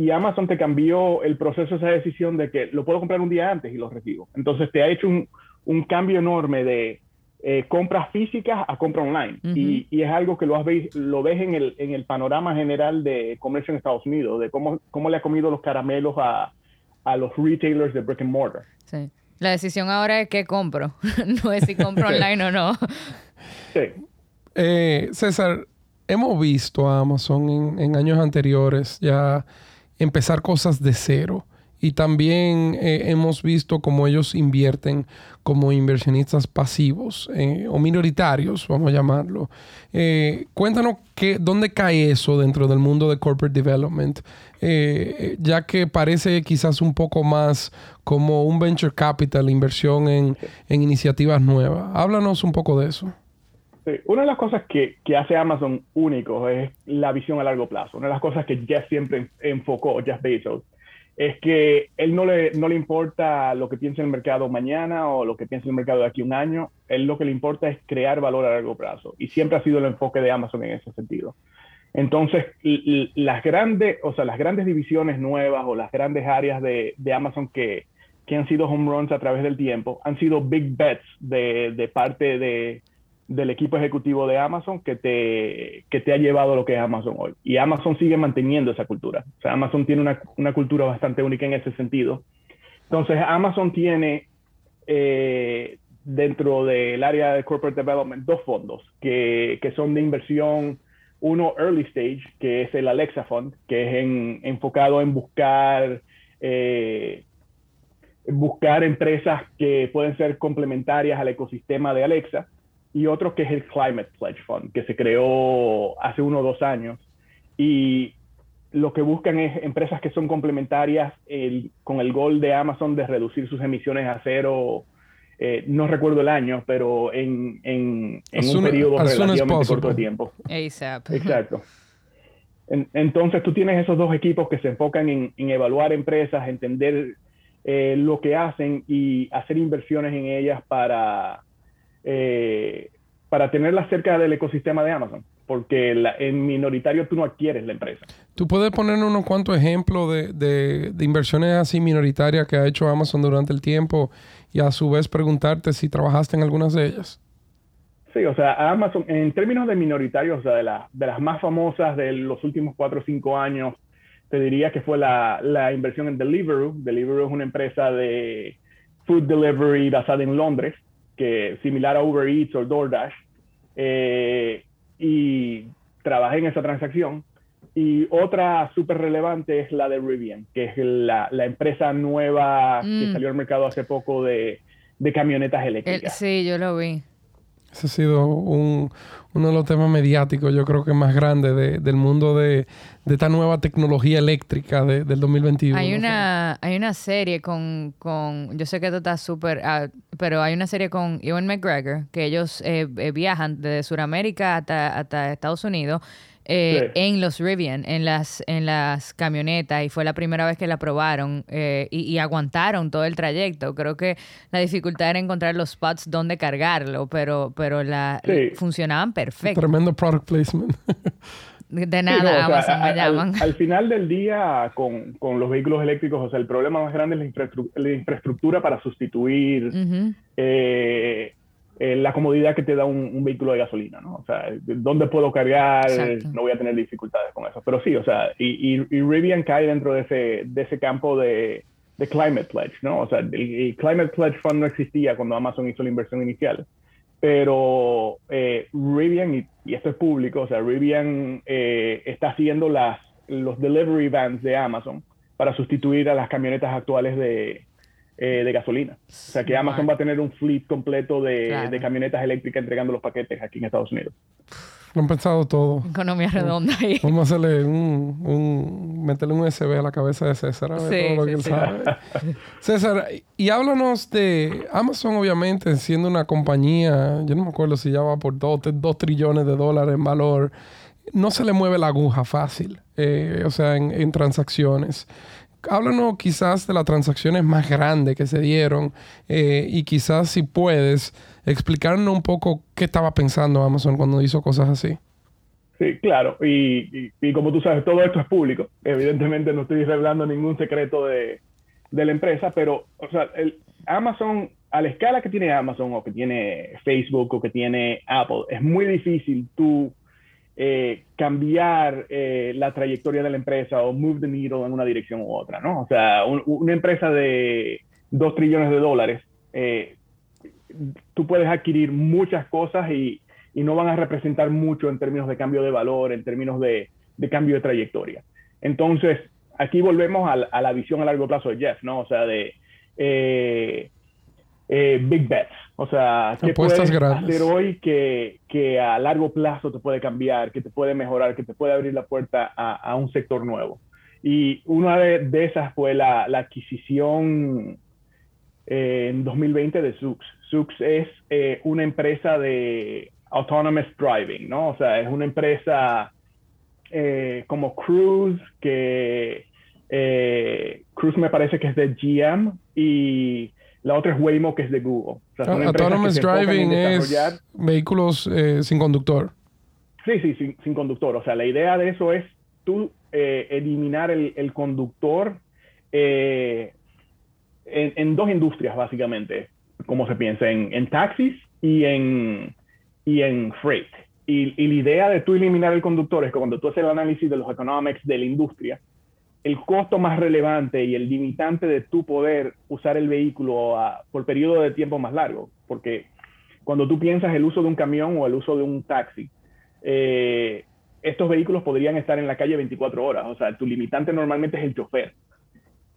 Y Amazon te cambió el proceso, esa decisión de que lo puedo comprar un día antes y lo recibo. Entonces te ha hecho un, un cambio enorme de eh, compras físicas a compra online. y, y, es algo que lo, has lo ves en el, en el panorama general de comercio en Estados Unidos, de cómo, cómo le ha comido los caramelos a, a los retailers de brick and mortar. Sí. La decisión ahora es qué compro, no es si compro online o no. Sí. Eh, César, hemos visto a Amazon en, en, años anteriores ya empezar cosas de cero. Y también eh, hemos visto cómo ellos invierten como inversionistas pasivos eh, o minoritarios, vamos a llamarlo. Eh, cuéntanos qué, dónde cae eso dentro del mundo de corporate development, ya que parece quizás un poco más como un venture capital, inversión en, en iniciativas nuevas. Háblanos un poco de eso. Una de las cosas que, que, hace Amazon único es la visión a largo plazo. Una de las cosas que Jeff siempre enfocó, Jeff Bezos, es que él no le, no le importa lo que piense el mercado mañana o lo que piense el mercado de aquí un año, él lo que le importa es crear valor a largo plazo y siempre ha sido el enfoque de Amazon en ese sentido. Entonces, las grandes, o sea, las grandes divisiones nuevas o las grandes áreas de, de Amazon que, que, han sido home runs a través del tiempo han sido big bets de, de parte de, del equipo ejecutivo de Amazon que te, que te ha llevado lo que es Amazon hoy. Y Amazon sigue manteniendo esa cultura. O sea, Amazon tiene una, una cultura bastante única en ese sentido. Entonces, Amazon tiene eh, dentro del área de Corporate Development dos fondos que, que, son de inversión. Uno, Early Stage, que es el Alexa Fund, que es en, enfocado en buscar... Eh, buscar empresas que pueden ser complementarias al ecosistema de Alexa y otro que es el Climate Pledge Fund, que se creó hace uno o dos años. Y lo que buscan es empresas que son complementarias con el gol de Amazon de reducir sus emisiones a cero, eh, no recuerdo el año, pero en, en, un periodo relativamente corto de tiempo. ASAP. Exacto. entonces tú tienes esos dos equipos que se enfocan en, evaluar empresas, entender eh, lo que hacen y hacer inversiones en ellas para eh, para tenerla cerca del ecosistema de Amazon, porque en minoritario tú no adquieres la empresa. ¿Tú puedes poner unos cuantos ejemplos de, inversiones así minoritarias que ha hecho Amazon durante el tiempo y a su vez preguntarte si trabajaste en algunas de ellas? Sí, o sea, Amazon, en términos de minoritarios, o sea, de, de las más famosas de los últimos cuatro o cinco años, te diría que fue la, la inversión en Deliveroo. Deliveroo es una empresa de food delivery basada en Londres, que similar a Uber Eats o DoorDash, eh, y trabajé en esa transacción. Y otra súper relevante es la de Rivian, que es la, la empresa nueva que mm. salió al mercado hace poco de, de camionetas eléctricas. sí, yo lo vi. Ese ha sido un, uno de los temas mediáticos, yo creo que más grande del mundo de, esta nueva tecnología eléctrica del 2021. Hay una, hay una serie con, con, yo sé que esto está súper, ah, pero hay una serie con Ewan McGregor, que ellos eh, eh, viajan desde Sudamérica hasta, hasta Estados Unidos eh, en los Rivian, en las, en las camionetas, y fue la primera vez que la probaron eh, y, aguantaron todo el trayecto. Creo que la dificultad era encontrar los spots donde cargarlo, pero, pero la, funcionaban perfecto. Tremendo product placement. De nada, me llaman. Al, final del día, con, con, los vehículos eléctricos, o sea, el problema más grande es la, infraestructura, para sustituir eh, la comodidad que te da un, vehículo de gasolina, ¿no? O sea, ¿dónde puedo cargar? No voy a tener dificultades con eso. Pero sí, o sea, y, y, Rivian cae dentro de ese, de ese campo de, de Climate Pledge, ¿no? O sea, el, Climate Pledge Fund no existía cuando Amazon hizo la inversión inicial. Pero eh, Rivian, y, esto es público, o sea, Rivian eh, está haciendo las, los delivery vans de Amazon para sustituir a las camionetas actuales de, eh, de gasolina. O sea que Amazon va a tener un fleet completo de, camionetas eléctricas entregando los paquetes aquí en Estados Unidos. Lo han pensado todo. Economía redonda ahí. Vamos a hacerle un, un meterle un USB a la cabeza de César a ver todo lo que él sabe. César, y háblanos de Amazon, obviamente, siendo una compañía, yo no me acuerdo si ya va por dos, dos trillones de dólares en valor. No se le mueve la aguja fácil, eh, o sea, en, en transacciones háblanos quizás de las transacciones más grandes que se dieron eh, y quizás si puedes explicarnos un poco qué estaba pensando Amazon cuando hizo cosas así. Sí, claro. Y, como tú sabes, todo esto es público. Evidentemente no estoy revelando ningún secreto de, la empresa, pero o sea, Amazon, a la escala que tiene Amazon o que tiene Facebook o que tiene Apple, es muy difícil tú eh, cambiar eh, la trayectoria de la empresa o move the needle en una dirección u otra, ¿no? O sea, una empresa de 2 trillones de dólares, eh, tú puedes adquirir muchas cosas y, no van a representar mucho en términos de cambio de valor, en términos de, cambio de trayectoria. Entonces, aquí volvemos a, la visión a largo plazo de Jeff, ¿no? O sea, de big bets. O sea, ¿qué puedes hacer hoy que, a largo plazo te puede cambiar, que te puede mejorar, que te puede abrir la puerta a, un sector nuevo? Y una de, esas fue la, adquisición eh, en 2020 de Zoox. Zoox es eh, una empresa de autonomous driving, ¿no? O sea, es una empresa eh, como Cruise, que Cruise me parece que es de GM y la otra es Waymo, que es de Google. Autonomous Driving es vehículos eh, sin conductor. Sí, sí, sin, conductor. O sea, la idea de eso es tú eh, eliminar el, conductor eh, en, dos industrias, básicamente, como se piensa, en, taxis y en, y en freight. Y, y, la idea de tú eliminar el conductor es que cuando tú haces el análisis de los economics de la industria, el costo más relevante y el limitante de tu poder usar el vehículo por periodo de tiempo más largo, porque cuando tú piensas el uso de un camión o el uso de un taxi, eh, estos vehículos podrían estar en la calle 24 horas, o sea, tu limitante normalmente es el chofer,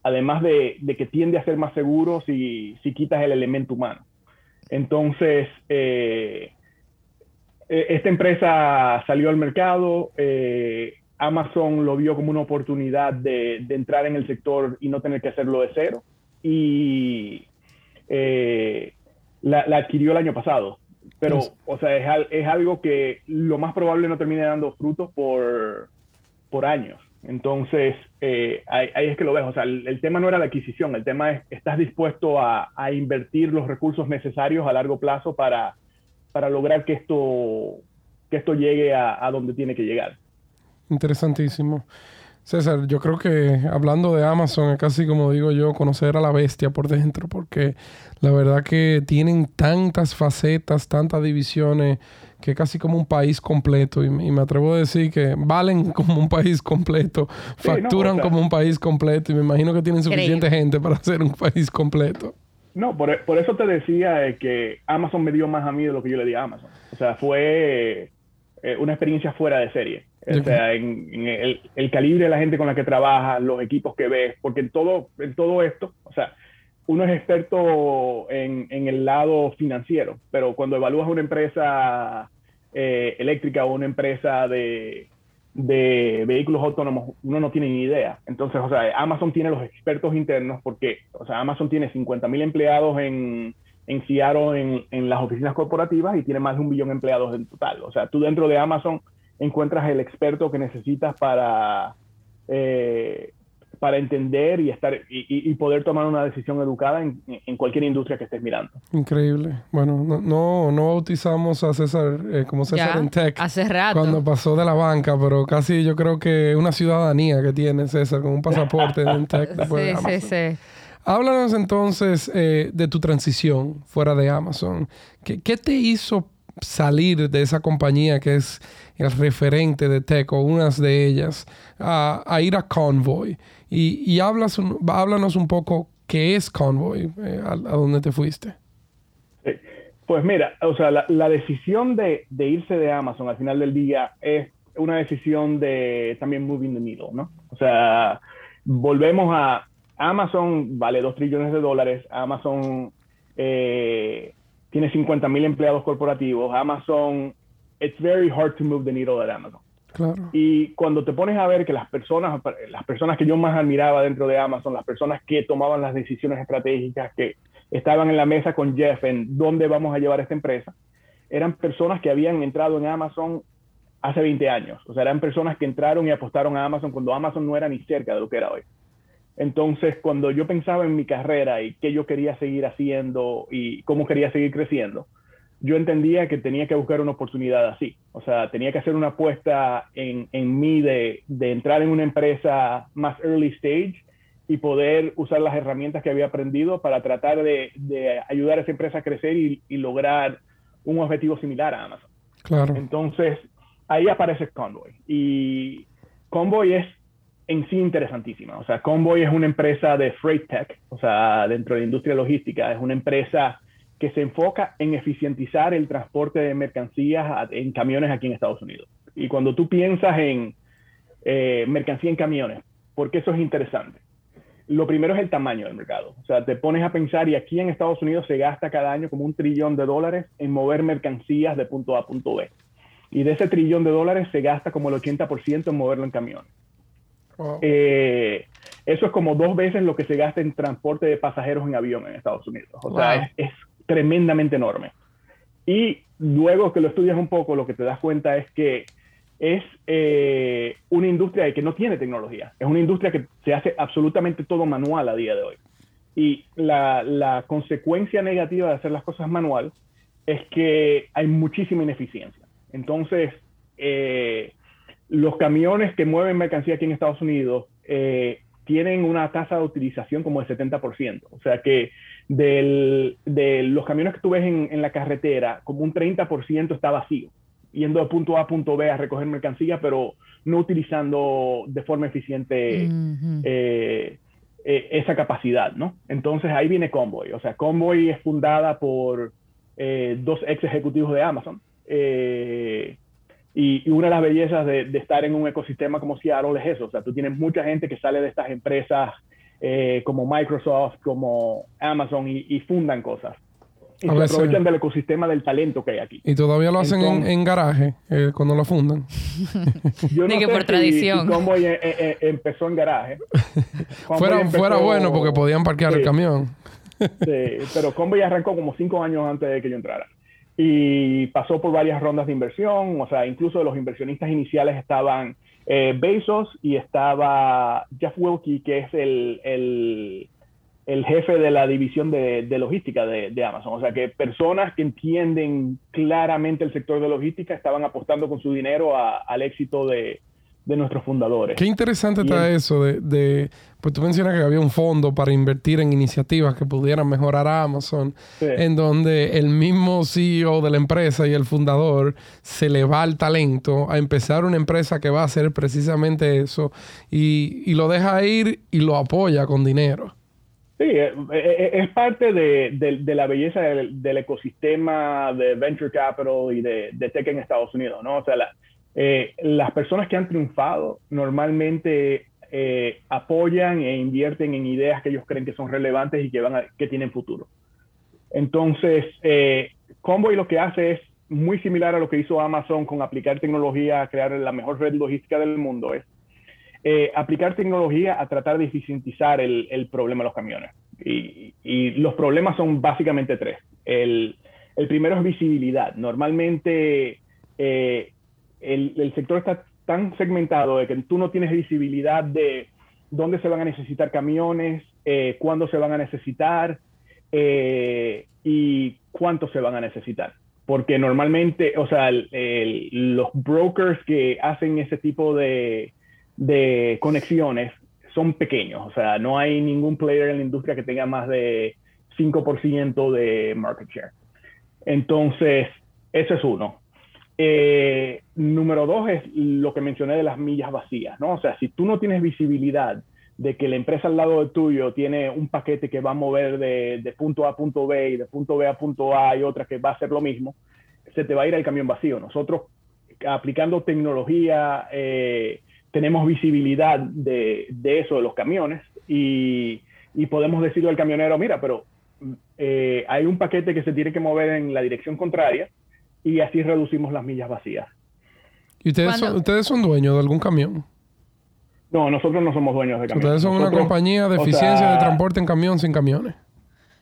además de, que tiende a ser más seguro si, quitas el elemento humano. Entonces, eh, e, esta empresa salió al mercado, eh, Amazon lo vio como una oportunidad de, entrar en el sector y no tener que hacerlo de cero. Y eh, la, adquirió el año pasado. Pero, o sea, es, algo que lo más probable no termine dando frutos por, por años. Entonces, eh, ahí, es que lo ves. O sea, el, tema no era la adquisición, el tema es, ¿estás dispuesto a, invertir los recursos necesarios a largo plazo para, para lograr que esto, que esto llegue a donde tiene que llegar? Interesantísimo. César, yo creo que hablando de Amazon es casi como digo yo, conocer a la bestia por dentro, porque la verdad que tienen tantas facetas, tantas divisiones, que casi como un país completo. Y, me atrevo a decir que valen como un país completo, facturan como un país completo, y me imagino que tienen suficiente gente para ser un país completo. No, por, eso te decía que Amazon me dio más a mí de lo que yo le di a Amazon. O sea, fue eh, una experiencia fuera de serie. O sea, en, el, calibre de la gente con la que trabaja, los equipos que ves, porque en todo, en todo esto, o sea, uno es experto en, el lado financiero, pero cuando evalúas una empresa eh, eléctrica o una empresa de, vehículos autónomos, uno no tiene ni idea. Entonces, o sea, Amazon tiene los expertos internos porque, o sea, Amazon tiene 50 mil empleados en, en Seattle en, en, las oficinas corporativas y tiene más de un billón de empleados en total. O sea, tú dentro de Amazon encuentras el experto que necesitas para, eh, para entender y, estar, y, poder tomar una decisión educada en, cualquier industria que estés mirando. Increíble. Bueno, no, no, bautizamos a César eh, como César en Tech hace rato. cuando pasó de la banca, pero casi yo creo que una ciudadanía que tiene César con un pasaporte en Tech. sí, sí, sí. Háblanos entonces eh, de tu transición fuera de Amazon. ¿Qué, ¿Qué, te hizo salir de esa compañía que es el referente de tech o unas de ellas a, ir a Convoy. Y, y hablas háblanos un poco qué es Convoy, eh, a, dónde te fuiste. Pues mira, o sea, la, decisión de, irse de Amazon al final del día es una decisión de también moving the needle, ¿no? O sea, volvemos a, Amazon vale 2 trillones de dólares, Amazon eh, tiene 50 mil empleados corporativos, Amazon, it's very hard to move the needle at Amazon. Claro. Y cuando te pones a ver que las personas, las personas que yo más admiraba dentro de Amazon, las personas que tomaban las decisiones estratégicas, que estaban en la mesa con Jeff en dónde vamos a llevar esta empresa, eran personas que habían entrado en Amazon hace 20 años. O sea, eran personas que entraron y apostaron a Amazon cuando Amazon no era ni cerca de lo que era hoy. Entonces, cuando yo pensaba en mi carrera y qué yo quería seguir haciendo y cómo quería seguir creciendo, yo entendía que tenía que buscar una oportunidad así. O sea, tenía que hacer una apuesta en, en mí de, de, entrar en una empresa más early stage y poder usar las herramientas que había aprendido para tratar de, de ayudar a esa empresa a crecer y, y, lograr un objetivo similar a Amazon. Claro. Entonces, ahí aparece Convoy. Y Convoy es en sí interesantísima. O sea, Convoy es una empresa de freight tech, o sea, dentro de la industria logística, es una empresa que se enfoca en eficientizar el transporte de mercancías en camiones aquí en Estados Unidos. Y cuando tú piensas en eh, mercancía en camiones, ¿por qué eso es interesante? Lo primero es el tamaño del mercado. O sea, te pones a pensar y aquí en Estados Unidos se gasta cada año como un trillón de dólares en mover mercancías de punto A a punto B. Y de ese trillón de dólares se gasta como el 80% en moverlo en camiones. Eh, eso es como dos veces lo que se gasta en transporte de pasajeros en avión en Estados Unidos. O sea, es, tremendamente enorme. Y luego que lo estudias un poco, lo que te das cuenta es que es eh, una industria que no tiene tecnología. Es una industria que se hace absolutamente todo manual a día de hoy. Y la, consecuencia negativa de hacer las cosas manual es que hay muchísima ineficiencia. Entonces, eh, los camiones que mueven mercancía aquí en Estados Unidos eh, tienen una tasa de utilización como del 70%. O sea que de los camiones que tú ves en, la carretera, como un 30% está vacío, yendo de punto A a punto B a recoger mercancía, pero no utilizando de forma eficiente eh, eh, esa capacidad, ¿no? Entonces ahí viene Convoy. O sea, Convoy es fundada por dos ex ejecutivos de Amazon. Y, una de las bellezas de, estar en un ecosistema como Seattle es eso. O sea, tú tienes mucha gente que sale de estas empresas eh, como Microsoft, como Amazon y, fundan cosas. Y se aprovechan del ecosistema del talento que hay aquí. Y todavía lo hacen en, garaje eh, cuando lo fundan. Yo no que por tradición. Eh, empezó en garaje. fuera, fuera bueno porque podían parquear el camión. sí, pero Convoy arrancó como cinco años antes de que yo entrara y pasó por varias rondas de inversión, o sea, incluso los inversionistas iniciales estaban eh, Bezos y estaba Jeff Wilkie, que es el, el, el jefe de la división de, de logística de, de, Amazon. O sea, que personas que entienden claramente el sector de logística estaban apostando con su dinero al éxito de, de nuestros fundadores. Qué interesante está eso de, pues tú mencionas que había un fondo para invertir en iniciativas que pudieran mejorar a Amazon, en donde el mismo CEO de la empresa y el fundador se le va el talento a empezar una empresa que va a hacer precisamente eso y, y lo deja ir y lo apoya con dinero. Sí, eh, eh, es parte de, de, la belleza del, ecosistema de venture capital y de, de tech en Estados Unidos, ¿no? O sea, la, eh, las personas que han triunfado normalmente eh, apoyan e invierten en ideas que ellos creen que son relevantes y que, van que tienen futuro. Entonces, eh, Convoy lo que hace es muy similar a lo que hizo Amazon con aplicar tecnología a crear la mejor red logística del mundo, es eh, aplicar tecnología a tratar de eficientizar el, el problema de los camiones. Y, los problemas son básicamente tres. El, el primero es visibilidad. Normalmente el, sector está tan segmentado de que tú no tienes visibilidad de dónde se van a necesitar camiones, eh, cuándo se van a necesitar eh, y cuánto se van a necesitar. Porque normalmente, o sea, los brokers que hacen ese tipo de, de conexiones son pequeños. O sea, no hay ningún player en la industria que tenga más de 5% de market share. Entonces, eso es uno. Eh, número dos es lo que mencioné de las millas vacías, ¿no? O sea, si tú no tienes visibilidad de que la empresa al lado de tuyo tiene un paquete que va a mover de, punto A a punto B y de punto B a punto A y otra que va a hacer lo mismo, se te va a ir el camión vacío. Nosotros, aplicando tecnología, eh, tenemos visibilidad de, de, eso, de los camiones, y y podemos decirle al camionero, mira, pero eh, hay un paquete que se tiene que mover en la dirección contraria y así reducimos las millas vacías. ¿Y ustedes, son, ustedes son dueños de algún camión? No, nosotros no somos dueños de camiones. Ustedes son una compañía de eficiencia de transporte en camión sin camiones.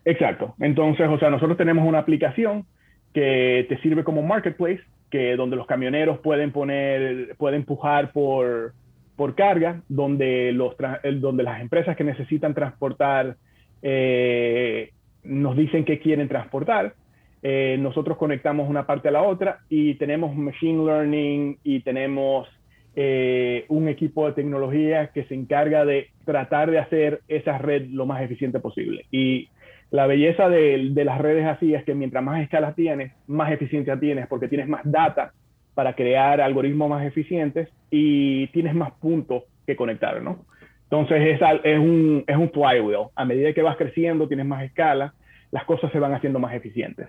Exacto. Entonces, o sea, nosotros tenemos una aplicación que te sirve como marketplace, que donde los camioneros pueden poner, pueden empujar por, por carga, donde, los, donde las empresas que necesitan transportar eh, nos dicen que quieren transportar. Eh, nosotros conectamos una parte a la otra y tenemos machine learning y tenemos eh, un equipo de tecnología que se encarga de tratar de hacer esa red lo más eficiente posible. Y la belleza de, las redes así es que mientras más escalas tienes, más eficiencia tienes porque tienes más data para crear algoritmos más eficientes y tienes más puntos que conectar, ¿no? Entonces es, es, un, es un flywheel. A medida que vas creciendo, tienes más escala, las cosas se van haciendo más eficientes.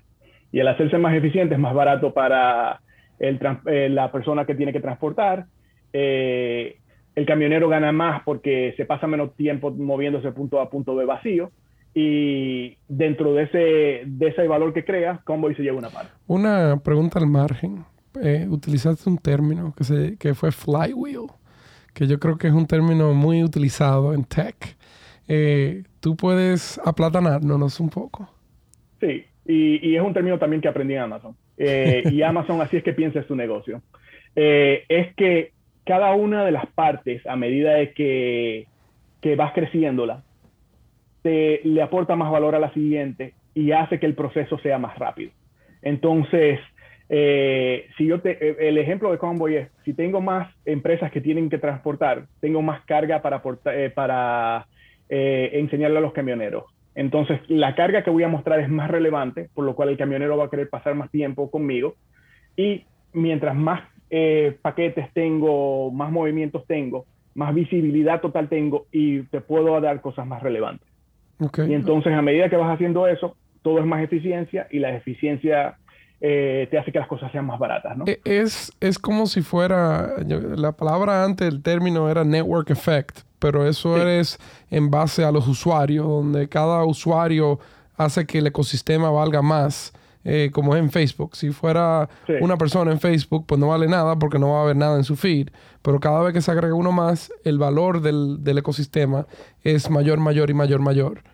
Y al hacerse más eficiente es más barato para el, eh, la persona que tiene que transportar. Eh, el camionero gana más porque se pasa menos tiempo moviéndose punto A punto B vacío. Y dentro de ese, de ese valor que crea, Convoy se lleva una parte. Una pregunta al margen. Eh, utilizaste un término que, se, que fue flywheel que yo creo que es un término muy utilizado en tech. Eh, ¿Tú puedes aplatanarnos un poco? Sí, y, es un término también que aprendí en Amazon. Eh, y Amazon así es que piensa su negocio. Eh, es que cada una de las partes, a medida de que, que vas creciéndola, te, le aporta más valor a la siguiente y hace que el proceso sea más rápido. Entonces, eh, si yo te, eh, el ejemplo de Convoy es, si tengo más empresas que tienen que transportar, tengo más carga para, eh, para enseñarle a los camioneros. Entonces, la carga que voy a mostrar es más relevante, por lo cual el camionero va a querer pasar más tiempo conmigo. Y mientras más paquetes tengo, más movimientos tengo, más visibilidad total tengo y te puedo dar cosas más relevantes. Y entonces, a medida que vas haciendo eso, todo es más eficiencia y la eficiencia eh, te hace que las cosas sean más baratas, ¿no? E, es, es como si fuera, la palabra antes, el término era network effect, pero eso es en base a los usuarios, donde cada usuario hace que el ecosistema valga más. Eh, como es en Facebook. Si fuera una persona en Facebook, pues no vale nada porque no va a haber nada en su feed. Pero cada vez que se agrega uno más, el valor del, del ecosistema es mayor, mayor y mayor, mayor.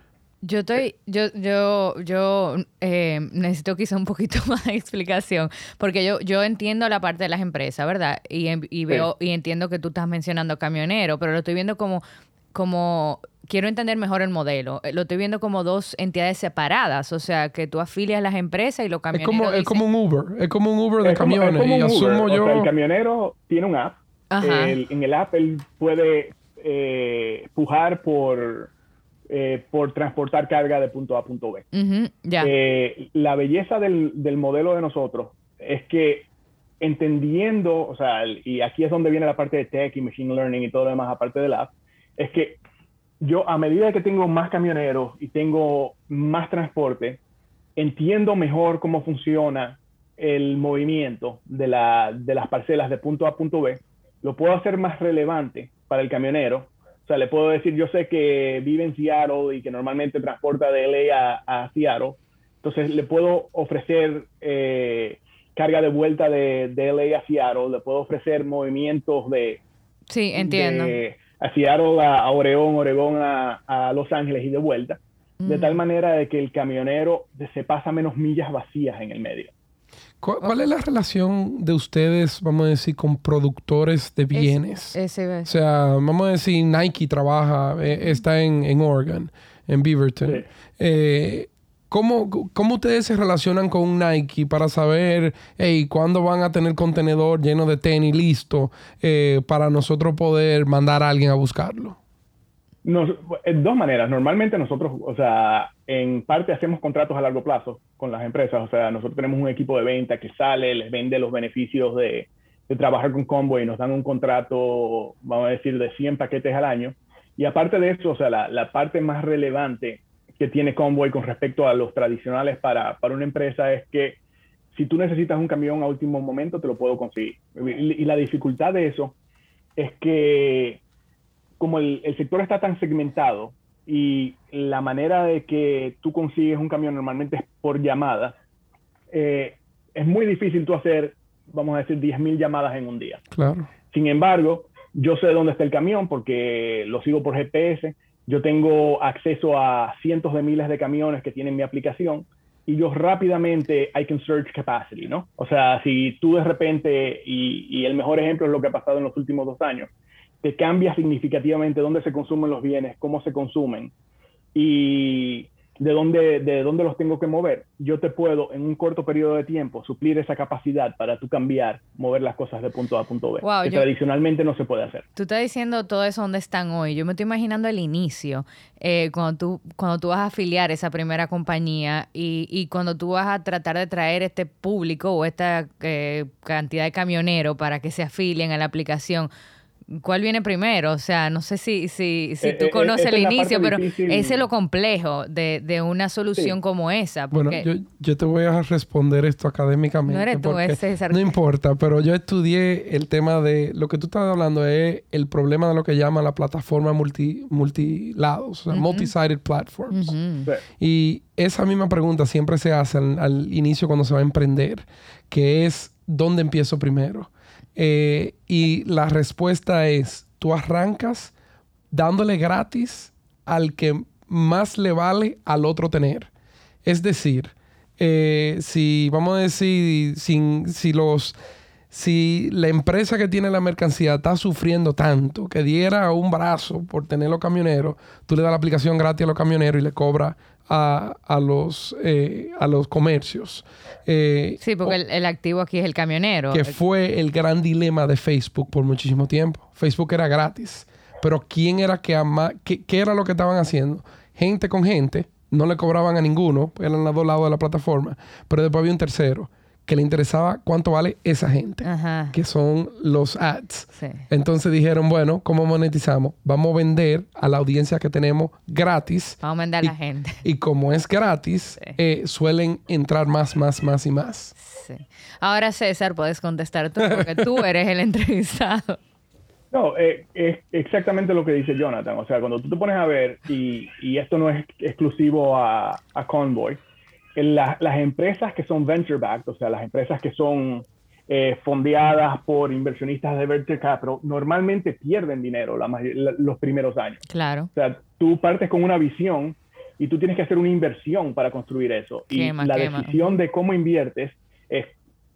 Yo estoy, yo, yo, yo eh, necesito quizá un poquito más de explicación, porque yo, yo entiendo la parte de las empresas, ¿verdad? Y, y veo, y entiendo que tú estás mencionando camionero, pero lo estoy viendo como, como, quiero entender mejor el modelo. Eh, lo estoy viendo como dos entidades separadas, o sea, que tú afilias las empresas y los camioneros. Es como, es como un Uber, es como un Uber de camiones. y asumo yo. el camionero tiene un app. en el app él puede eh, pujar por eh, por transportar carga de punto A a punto B. Eh, la belleza del, modelo de nosotros es que entendiendo, o sea, y aquí es donde viene la parte de tech y machine learning y todo lo demás aparte del app, es que yo a medida que tengo más camioneros y tengo más transporte, entiendo mejor cómo funciona el movimiento de, la, de las parcelas de punto A a punto B, lo puedo hacer más relevante para el camionero o sea, le puedo decir, yo sé que vive en Seattle y que normalmente transporta de LA a, Seattle. Entonces, le puedo ofrecer eh, carga de vuelta de, de, LA a Seattle. Le puedo ofrecer movimientos de... Sí, entiendo. a Seattle, a, Oregón, Oregón a, Los Ángeles y de vuelta. De tal manera de que el camionero se pasa menos millas vacías en el medio. ¿Cuál, es la relación de ustedes, vamos a decir, con productores de bienes? o sea, vamos a decir, Nike trabaja, eh, está en, en, Oregon, en Beaverton. Eh, ¿cómo, ¿cómo, ustedes se relacionan con Nike para saber, hey, cuándo van a tener contenedor lleno de tenis listo eh, para nosotros poder mandar a alguien a buscarlo? Nos, dos maneras. Normalmente nosotros, o sea, en parte hacemos contratos a largo plazo con las empresas. O sea, nosotros tenemos un equipo de venta que sale, les vende los beneficios de, trabajar con Convoy y nos dan un contrato, vamos a decir, de 100 paquetes al año. Y aparte de eso, o sea, la, parte más relevante que tiene Convoy con respecto a los tradicionales para, para, una empresa es que si tú necesitas un camión a último momento, te lo puedo conseguir. y la dificultad de eso es que como el, sector está tan segmentado y la manera de que tú consigues un camión normalmente es por llamada, eh, es muy difícil tú hacer, vamos a decir, 10.000 llamadas en un día. Claro. Sin embargo, yo sé dónde está el camión porque lo sigo por GPS, yo tengo acceso a cientos de miles de camiones que tienen mi aplicación y yo rápidamente I can search capacity, ¿no? O sea, si tú de repente, y, y el mejor ejemplo es lo que ha pasado en los últimos dos años, te cambia significativamente dónde se consumen los bienes, cómo se consumen y de dónde, de dónde los tengo que mover, yo te puedo en un corto periodo de tiempo suplir esa capacidad para tú cambiar, mover las cosas de punto A a punto B, que tradicionalmente no se puede hacer. Tú estás diciendo todo eso donde están hoy. Yo me estoy imaginando el inicio, eh, cuando, tú, cuando tú vas a afiliar esa primera compañía y, y, cuando tú vas a tratar de traer este público o esta eh, cantidad de camioneros para que se afilien a la aplicación cuál viene primero. O sea, no sé si, si, si tú eh, eh, conoces el inicio, pero ese es lo complejo de, de una solución como esa. Bueno, yo, yo, te voy a responder esto académicamente. No eres tú, ese No importa, pero yo estudié el tema de lo que tú estás hablando es el problema de lo que llama la plataforma multi, multilados, o sea, multi-sided platforms. Y esa misma pregunta siempre se hace al, al inicio cuando se va a emprender, que es ¿dónde empiezo primero? Eh, y la respuesta es, tú arrancas dándole gratis al que más le vale al otro tener. Es decir, eh, si vamos a decir, si los si la empresa que tiene la mercancía está sufriendo tanto que diera un brazo por tener los camioneros, tú le das la aplicación gratis a los camioneros y le cobra a, los, eh, a los comercios. Eh, sí, porque el, activo aquí es el camionero. Que fue el gran dilema de Facebook por muchísimo tiempo. Facebook era gratis, pero ¿quién era que ama qué, qué era lo que estaban haciendo? Gente con gente, no le cobraban a ninguno, eran los dos lados de la plataforma, pero después había un tercero que le interesaba cuánto vale esa gente, que son los ads. Entonces dijeron, bueno, ¿cómo monetizamos? Vamos a vender a la audiencia que tenemos gratis. Vamos a vender a la gente. Y como es gratis, eh, suelen entrar más, más, más y más. Ahora, César, puedes contestar tú, porque tú eres el entrevistado. No, eh, es exactamente lo que dice Jonathan. O sea, cuando tú te pones a ver, y, esto no es exclusivo a, a Convoy, las empresas que son venture backed, o sea, las empresas que son eh, fondeadas por inversionistas de venture capital, normalmente pierden dinero los primeros años. Claro. O sea, tú partes con una visión y tú tienes que hacer una inversión para construir eso. y la decisión de cómo inviertes es,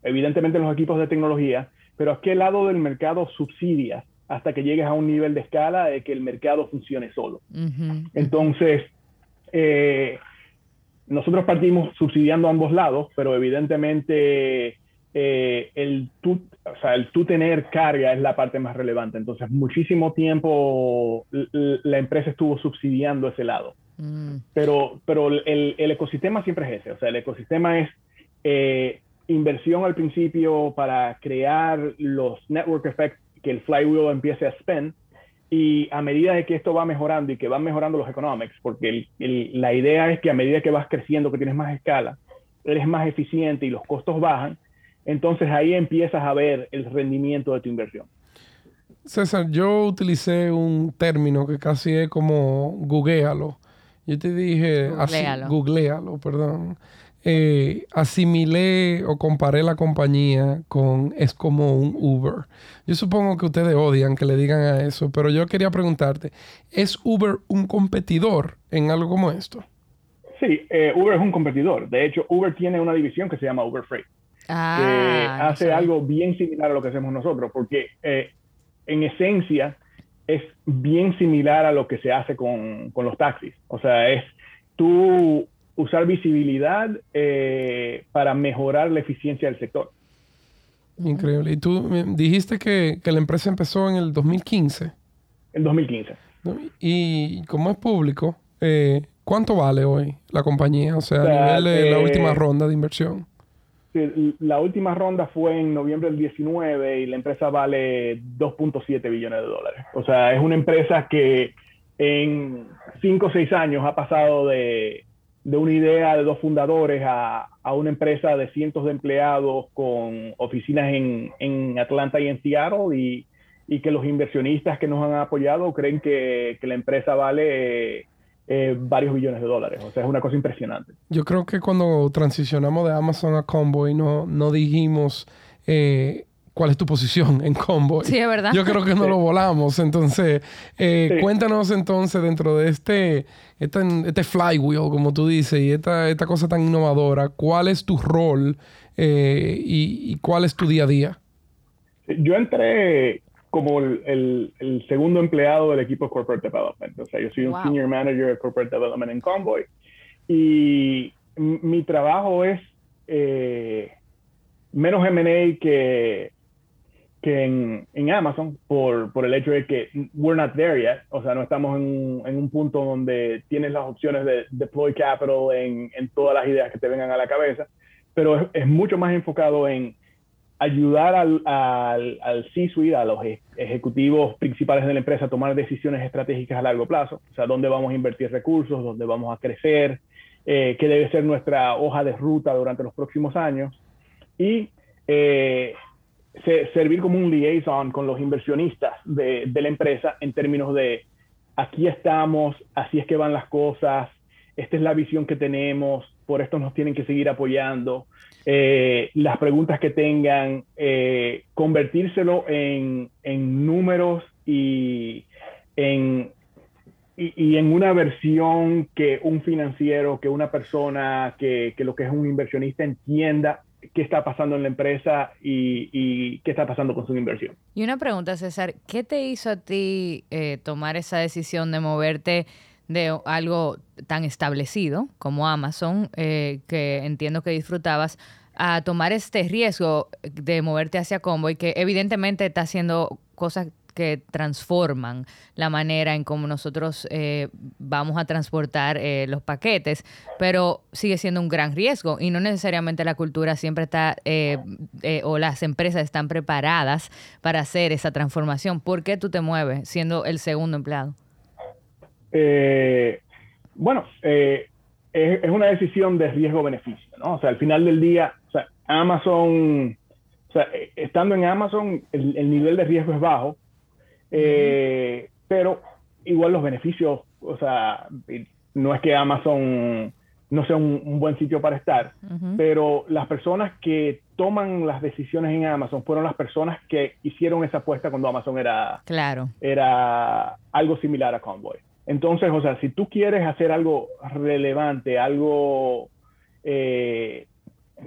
evidentemente, los equipos de tecnología, pero a qué lado del mercado subsidias hasta que llegues a un nivel de escala de que el mercado funcione solo. Entonces, eh, nosotros partimos subsidiando ambos lados, pero evidentemente eh, el, tú, o sea, el tú tener carga es la parte más relevante. Entonces, muchísimo tiempo la empresa estuvo subsidiando ese lado. Mm. Pero, pero el, el, ecosistema siempre es ese. O sea, el ecosistema es eh, inversión al principio para crear los network effects que el flywheel empiece a spend y a medida de que esto va mejorando y que van mejorando los economics, porque la idea es que a medida que vas creciendo, que tienes más escala, eres más eficiente y los costos bajan, entonces ahí empiezas a ver el rendimiento de tu inversión. César, yo utilicé un término que casi es como googlealo. Yo te dije, googlealo, googlealo perdón eh, asimilé o comparé la compañía con es como un Uber. Yo supongo que ustedes odian que le digan a eso, pero yo quería preguntarte, ¿es Uber un competidor en algo como esto? Sí, eh, Uber es un competidor. De hecho, Uber tiene una división que se llama Uber Freight, ah, que hace algo bien similar a lo que hacemos nosotros, porque eh, en esencia es bien similar a lo que se hace con, con los taxis. O sea, es tú usar visibilidad eh, para mejorar la eficiencia del sector. Increíble. Y tú dijiste que, la empresa empezó en el 2015. En 2015. Y como es público, eh, ¿cuánto vale hoy la compañía? O sea, a nivel de la eh, última ronda de inversión. la última ronda fue en noviembre del 19 y la empresa vale 2.7 billones de dólares. O sea, es una empresa que en 5 o 6 años ha pasado de de una idea de dos fundadores a, a, una empresa de cientos de empleados con oficinas en, en Atlanta y en Seattle y, y, que los inversionistas que nos han apoyado creen que, que la empresa vale eh, varios billones de dólares. O sea, es una cosa impresionante. Yo creo que cuando transicionamos de Amazon a Convoy no, no dijimos eh, cuál es tu posición en Convoy. Sí, es verdad. Yo creo que no lo volamos. Entonces, eh, cuéntanos entonces dentro de este, este, este, flywheel, como tú dices, y esta, esta cosa tan innovadora, ¿cuál es tu rol y, y cuál es tu día a día? Yo entré como el, el, segundo empleado del equipo Corporate Development. O sea, yo soy un Senior Manager de Corporate Development en Convoy. Y mi trabajo es eh, menos M&A que, que en, en, Amazon por, por el hecho de que we're not there yet. O sea, no estamos en, en un punto donde tienes las opciones de deploy capital en, en todas las ideas que te vengan a la cabeza. Pero es mucho más enfocado en ayudar al, al, C-suite, a los ejecutivos principales de la empresa a tomar decisiones estratégicas a largo plazo, o sea, dónde vamos a invertir recursos, dónde vamos a crecer, eh, qué debe ser nuestra hoja de ruta durante los próximos años y eh, servir como un liaison con los inversionistas de, la empresa en términos de aquí estamos, así es que van las cosas, esta es la visión que tenemos, por esto nos tienen que seguir apoyando. Eh, las preguntas que tengan, eh, convertírselo en, números y en, y, en una versión que un financiero, que una persona, que, lo que es un inversionista entienda qué está pasando en la empresa y, qué está pasando con su inversión. Y una pregunta, César, ¿qué te hizo a ti eh, tomar esa decisión de moverte? de algo tan establecido como Amazon, eh, que entiendo que disfrutabas, a tomar este riesgo de moverte hacia Convoy, que evidentemente está haciendo cosas que transforman la manera en cómo nosotros eh, vamos a transportar eh, los paquetes, pero sigue siendo un gran riesgo y no necesariamente la cultura siempre está o las empresas están preparadas para hacer esa transformación. ¿Por qué tú te mueves siendo el segundo empleado? Eh, bueno, eh, es, una decisión de riesgo-beneficio, ¿no? O sea, al final del día, o sea, Amazon, o sea, eh, estando en Amazon, el, nivel de riesgo es bajo, pero igual los beneficios, o sea, no es que Amazon no sea un, buen sitio para estar, pero las personas que toman las decisiones en Amazon fueron las personas que hicieron esa apuesta cuando Amazon era, claro. era algo similar a Convoy. Entonces, o sea, si tú quieres hacer algo relevante, algo eh,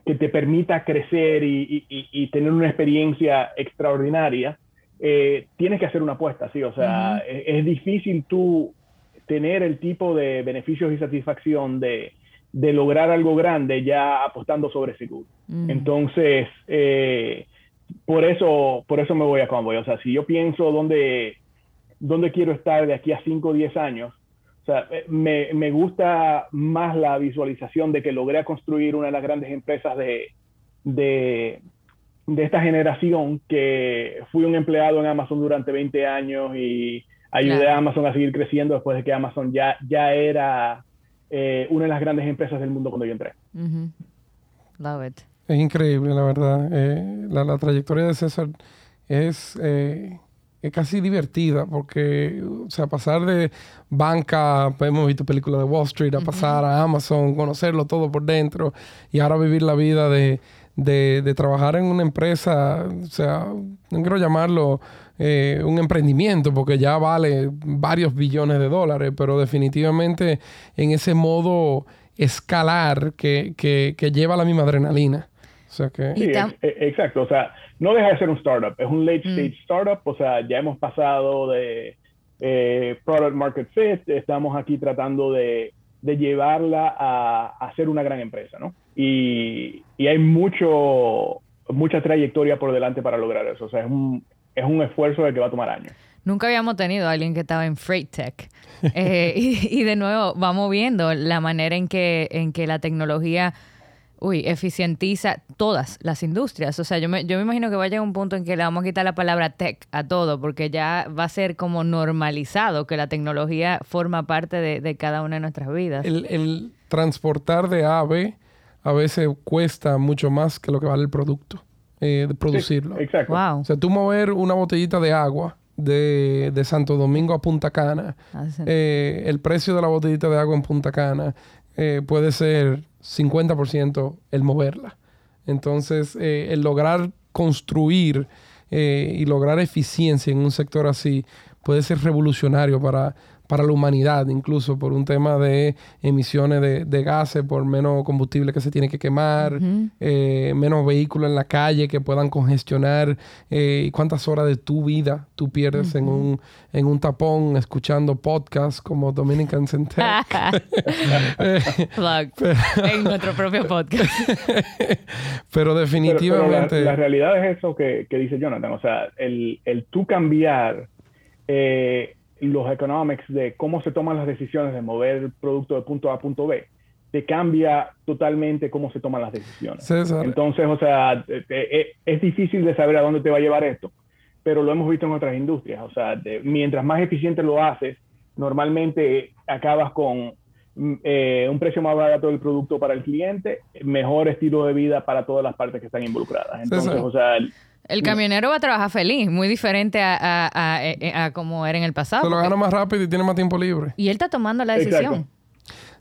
que te permita crecer y, tener una experiencia extraordinaria, eh, tienes que hacer una apuesta, ¿sí? O sea, es, difícil tú tener el tipo de beneficios y satisfacción de, lograr algo grande ya apostando sobre seguro. Entonces, eh, por, eso, por eso me voy a Convoy. O sea, si yo pienso dónde dónde quiero estar de aquí a 5 o 10 años. O sea, eh, me, me, gusta más la visualización de que logré construir una de las grandes empresas de, de, de, esta generación, que fui un empleado en Amazon durante 20 años y ayudé a Amazon a seguir creciendo después de que Amazon ya, ya era eh, una de las grandes empresas del mundo cuando yo entré. Love it. Es increíble, la verdad. Eh, la, la, trayectoria de César es es casi divertida porque, o sea, pasar de banca, hemos visto películas de Wall Street, a pasar a Amazon, conocerlo todo por dentro y ahora vivir la vida de, de, trabajar en una empresa, o sea, no quiero llamarlo eh, un emprendimiento porque ya vale varios billones de dólares, pero definitivamente en ese modo escalar que, que, que lleva la misma adrenalina. O sea que... Sí, exacto. O sea, no deja de ser un startup, es un late mm. stage startup, o sea, ya hemos pasado de eh, product market fit, estamos aquí tratando de, de llevarla a, a, ser una gran empresa, ¿no? Y, y, hay mucho, mucha trayectoria por delante para lograr eso, o sea, es un, es un esfuerzo que va a tomar años. Nunca habíamos tenido a alguien que estaba en Freight Tech. Eh, y, y, de nuevo, vamos viendo la manera en que, en que la tecnología uy, eficientiza todas las industrias. O sea, yo me, yo me imagino que va a llegar un punto en que le vamos a quitar la palabra tech a todo, porque ya va a ser como normalizado que la tecnología forma parte de, cada una de nuestras vidas. El, transportar de A a B a veces cuesta mucho más que lo que vale el producto, eh, de producirlo. exacto. O sea, tú mover una botellita de agua de, de Santo Domingo a Punta Cana, eh, el precio de la botellita de agua en Punta Cana eh, puede ser 50% el moverla. Entonces, eh, el lograr construir y lograr eficiencia en un sector así puede ser revolucionario para para la humanidad, incluso por un tema de emisiones de, gases, por menos combustible que se tiene que quemar, eh, menos vehículos en la calle que puedan congestionar, eh, y cuántas horas de tu vida tú pierdes en, un, en un tapón escuchando podcasts como Dominican Centec. en nuestro propio podcast. pero definitivamente... la, realidad es eso que, dice Jonathan, o sea, el, el tú cambiar... Eh, los economics de cómo se toman las decisiones de mover el producto de punto A a punto B, te cambia totalmente cómo se toman las decisiones. Entonces, o sea, eh, eh, es difícil de saber a dónde te va a llevar esto, pero lo hemos visto en otras industrias. O sea, mientras más eficiente lo haces, normalmente acabas con mm, eh, un precio más barato del producto para el cliente, mejor estilo de vida para todas las partes que están involucradas. Entonces, o sea, el camionero va a trabajar feliz, muy diferente a, a, como era en el pasado. Se lo gana más rápido y tiene más tiempo libre. Y él está tomando la decisión.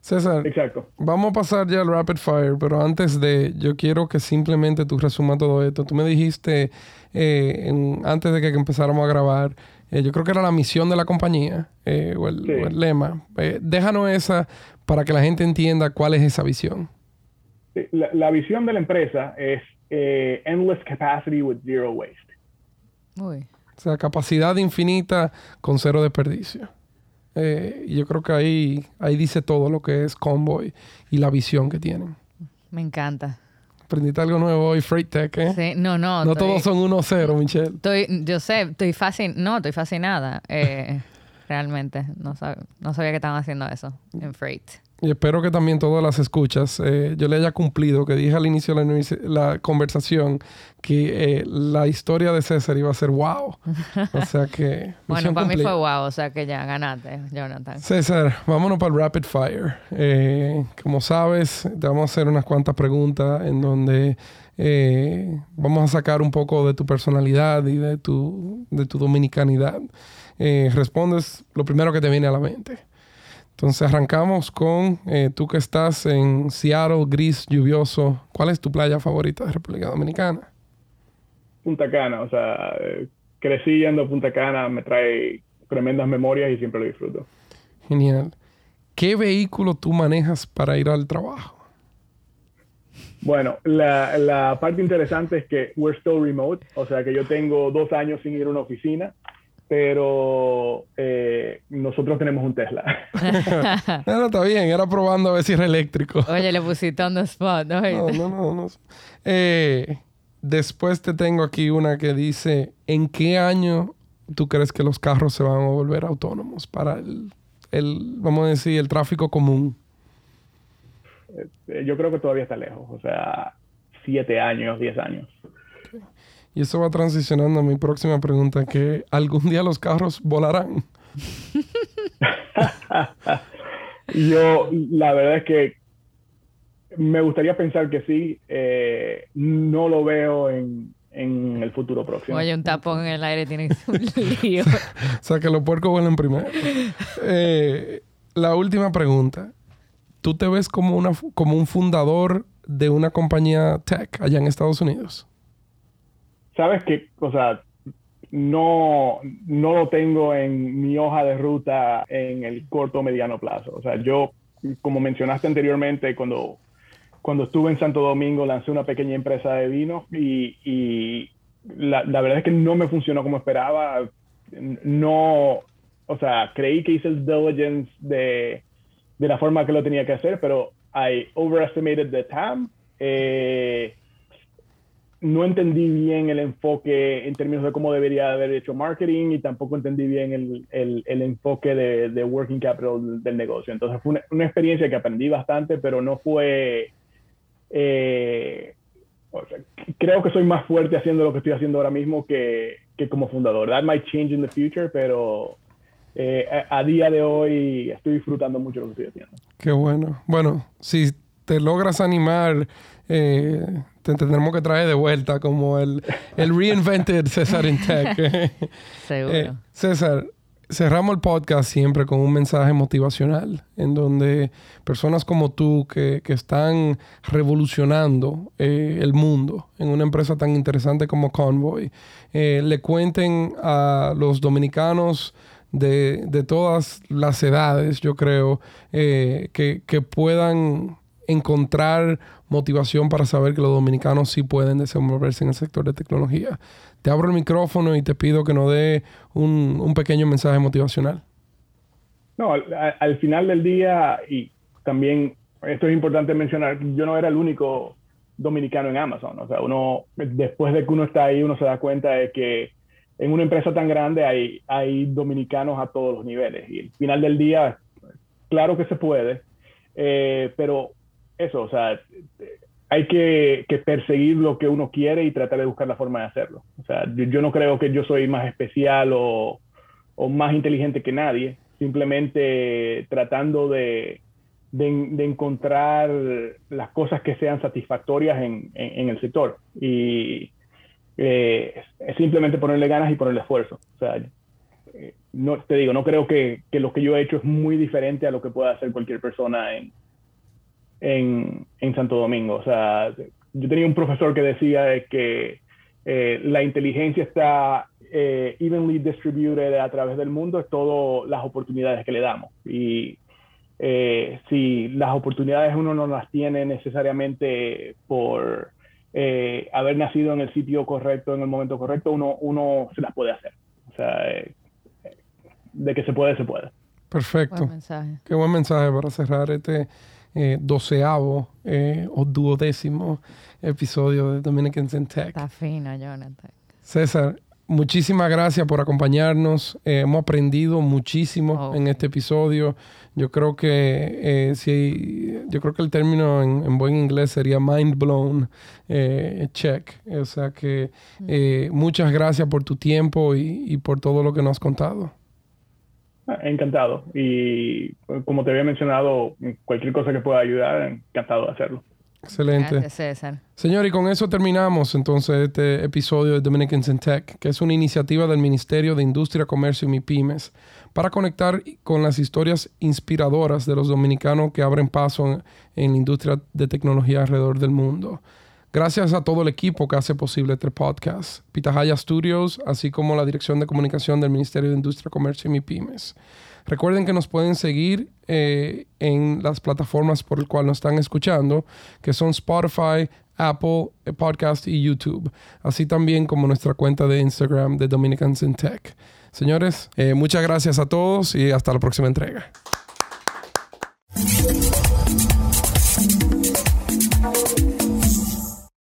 César, Exacto. vamos a pasar ya al rapid fire, pero antes de, yo quiero que simplemente tú resumas todo esto. Tú me dijiste eh, antes de que empezáramos a grabar, eh, yo creo que era la misión de la compañía eh, o, el, lema. déjanos esa para que la gente entienda cuál es esa visión. la visión de la empresa es eh, endless capacity with zero waste. O sea, capacidad infinita con cero desperdicio. Eh, yo creo que ahí, ahí dice todo lo que es Convoy y la visión que tienen. Me encanta. Aprendiste algo nuevo hoy, Freight Tech, ¿eh? Sí, no, no. No todos son 1-0, Michelle. Estoy, yo sé, estoy fascinada. No, estoy fascinada. Eh, realmente. No, no sabía que estaban haciendo eso en Freight. Y espero que también todas las escuchas eh, yo le haya cumplido, que dije al inicio de la, conversación que eh, la historia de César iba a ser wow. O sea que... bueno, para mí fue wow, o sea que ya ganaste, Jonathan. César, vámonos para el Rapid Fire. Eh, como sabes, te vamos a hacer unas cuantas preguntas en donde vamos a sacar un poco de tu personalidad y de tu, de tu dominicanidad. respondes lo primero que te viene a la mente. Entonces arrancamos con eh, tú que estás en Seattle, gris, lluvioso. ¿Cuál es tu playa favorita de República Dominicana? Punta Cana, o sea, crecí yendo a Punta Cana, me trae tremendas memorias y siempre lo disfruto. Genial. ¿Qué vehículo tú manejas para ir al trabajo? Bueno, la, la parte interesante es que we're still remote, o sea que yo tengo dos años sin ir a una oficina pero eh, nosotros tenemos un Tesla. no, está bien, era probando a ver si era eléctrico. Oye, le pusiste on the spot, ¿no? No, no, no. Eh, después te tengo aquí una que dice, ¿en qué año tú crees que los carros se van a volver autónomos para el, el vamos a decir, el tráfico común? Eh, yo creo que todavía está lejos, o sea, siete años, diez años. Y eso va transicionando a mi próxima pregunta, que algún día los carros volarán. Yo, la verdad es que me gustaría pensar que sí. Eh, no lo veo en, el futuro próximo. Oye, un tapón en el aire tiene un lío. o sea, que los puercos vuelan primero. Eh, la última pregunta. ¿Tú te ves como, una, como un fundador de una compañía tech allá en Estados Unidos? Sabes que, o sea, no, no lo tengo en mi hoja de ruta en el corto o mediano plazo. O sea, yo, como mencionaste anteriormente, cuando, cuando estuve en Santo Domingo lancé una pequeña empresa de vino y, y la, la, verdad es que no me funcionó como esperaba. No, o sea, creí que hice el diligence de, de la forma que lo tenía que hacer, pero I overestimated the TAM. Eh, no entendí bien el enfoque en términos de cómo debería haber hecho marketing y tampoco entendí bien el, el, enfoque de, de, working capital del negocio. Entonces fue una, experiencia que aprendí bastante, pero no fue... Eh, creo que soy más fuerte haciendo lo que estoy haciendo ahora mismo que, que como fundador. That might change in the future, pero eh, a, día de hoy estoy disfrutando mucho lo que estoy haciendo. Qué bueno. Bueno, si te logras animar, eh, te tendremos que traer de vuelta como el, el reinvented César in Tech. Seguro. Eh, César, cerramos el podcast siempre con un mensaje motivacional, en donde personas como tú que, están revolucionando eh, el mundo en una empresa tan interesante como Convoy, eh, le cuenten a los dominicanos de, de, todas las edades, yo creo, eh, que, que puedan encontrar motivación para saber que los dominicanos sí pueden desenvolverse en el sector de tecnología te abro el micrófono y te pido que nos dé un, pequeño mensaje motivacional. No, al, final del día, y también esto es importante mencionar, yo no era el único dominicano en Amazon. O sea, uno, después de que uno está ahí, uno se da cuenta de que en una empresa tan grande hay, hay dominicanos a todos los niveles. Y al final del día, claro que se puede, eh, pero eso, o sea, hay que, perseguir lo que uno quiere y tratar de buscar la forma de hacerlo. O sea, yo, no creo que yo soy más especial o, más inteligente que nadie, simplemente tratando de, encontrar las cosas que sean satisfactorias en, el sector. Y eh, simplemente ponerle ganas y ponerle esfuerzo. O sea, eh, no, te digo, no creo que, que lo que yo he hecho es muy diferente a lo que pueda hacer cualquier persona en, en, en Santo Domingo. O sea, yo tenía un profesor que decía que eh, la inteligencia está eh, evenly distributed a través del mundo, es todas las oportunidades que le damos. Y eh, si las oportunidades uno no las tiene necesariamente por haber nacido en el sitio correcto, en el momento correcto, uno, uno se las puede hacer. O sea, de que se puede, se puede. Perfecto. Qué buen mensaje para cerrar este eh, doceavo eh, o duodécimo episodio de Dominicans in Tech. Está fino, Jonathan. César, muchísimas gracias por acompañarnos. Eh, hemos aprendido muchísimo en este episodio. Yo creo que eh, si, yo creo que el término en, buen inglés sería mind blown check. O sea que mm. muchas gracias por tu tiempo y por todo lo que nos has contado. Encantado. Y como te había mencionado, cualquier cosa que pueda ayudar, encantado de hacerlo. Excelente. Gracias, César. Señor, y con eso terminamos entonces este episodio de Dominicans in Tech, que es una iniciativa del Ministerio de Industria, Comercio y MIPIMES para conectar con las historias inspiradoras de los dominicanos que abren paso en la industria de tecnología alrededor del mundo. Gracias a todo el equipo que hace posible este podcast, Pitahaya Studios, así como la Dirección de Comunicación del Ministerio de Industria, Comercio y MIPIMES. Recuerden que nos pueden seguir eh, en las plataformas por las cuales nos están escuchando, que son Spotify, Apple eh, Podcast y YouTube, así también como nuestra cuenta de Instagram de Dominicans in Tech. Señores, eh, muchas gracias a todos y hasta la próxima entrega.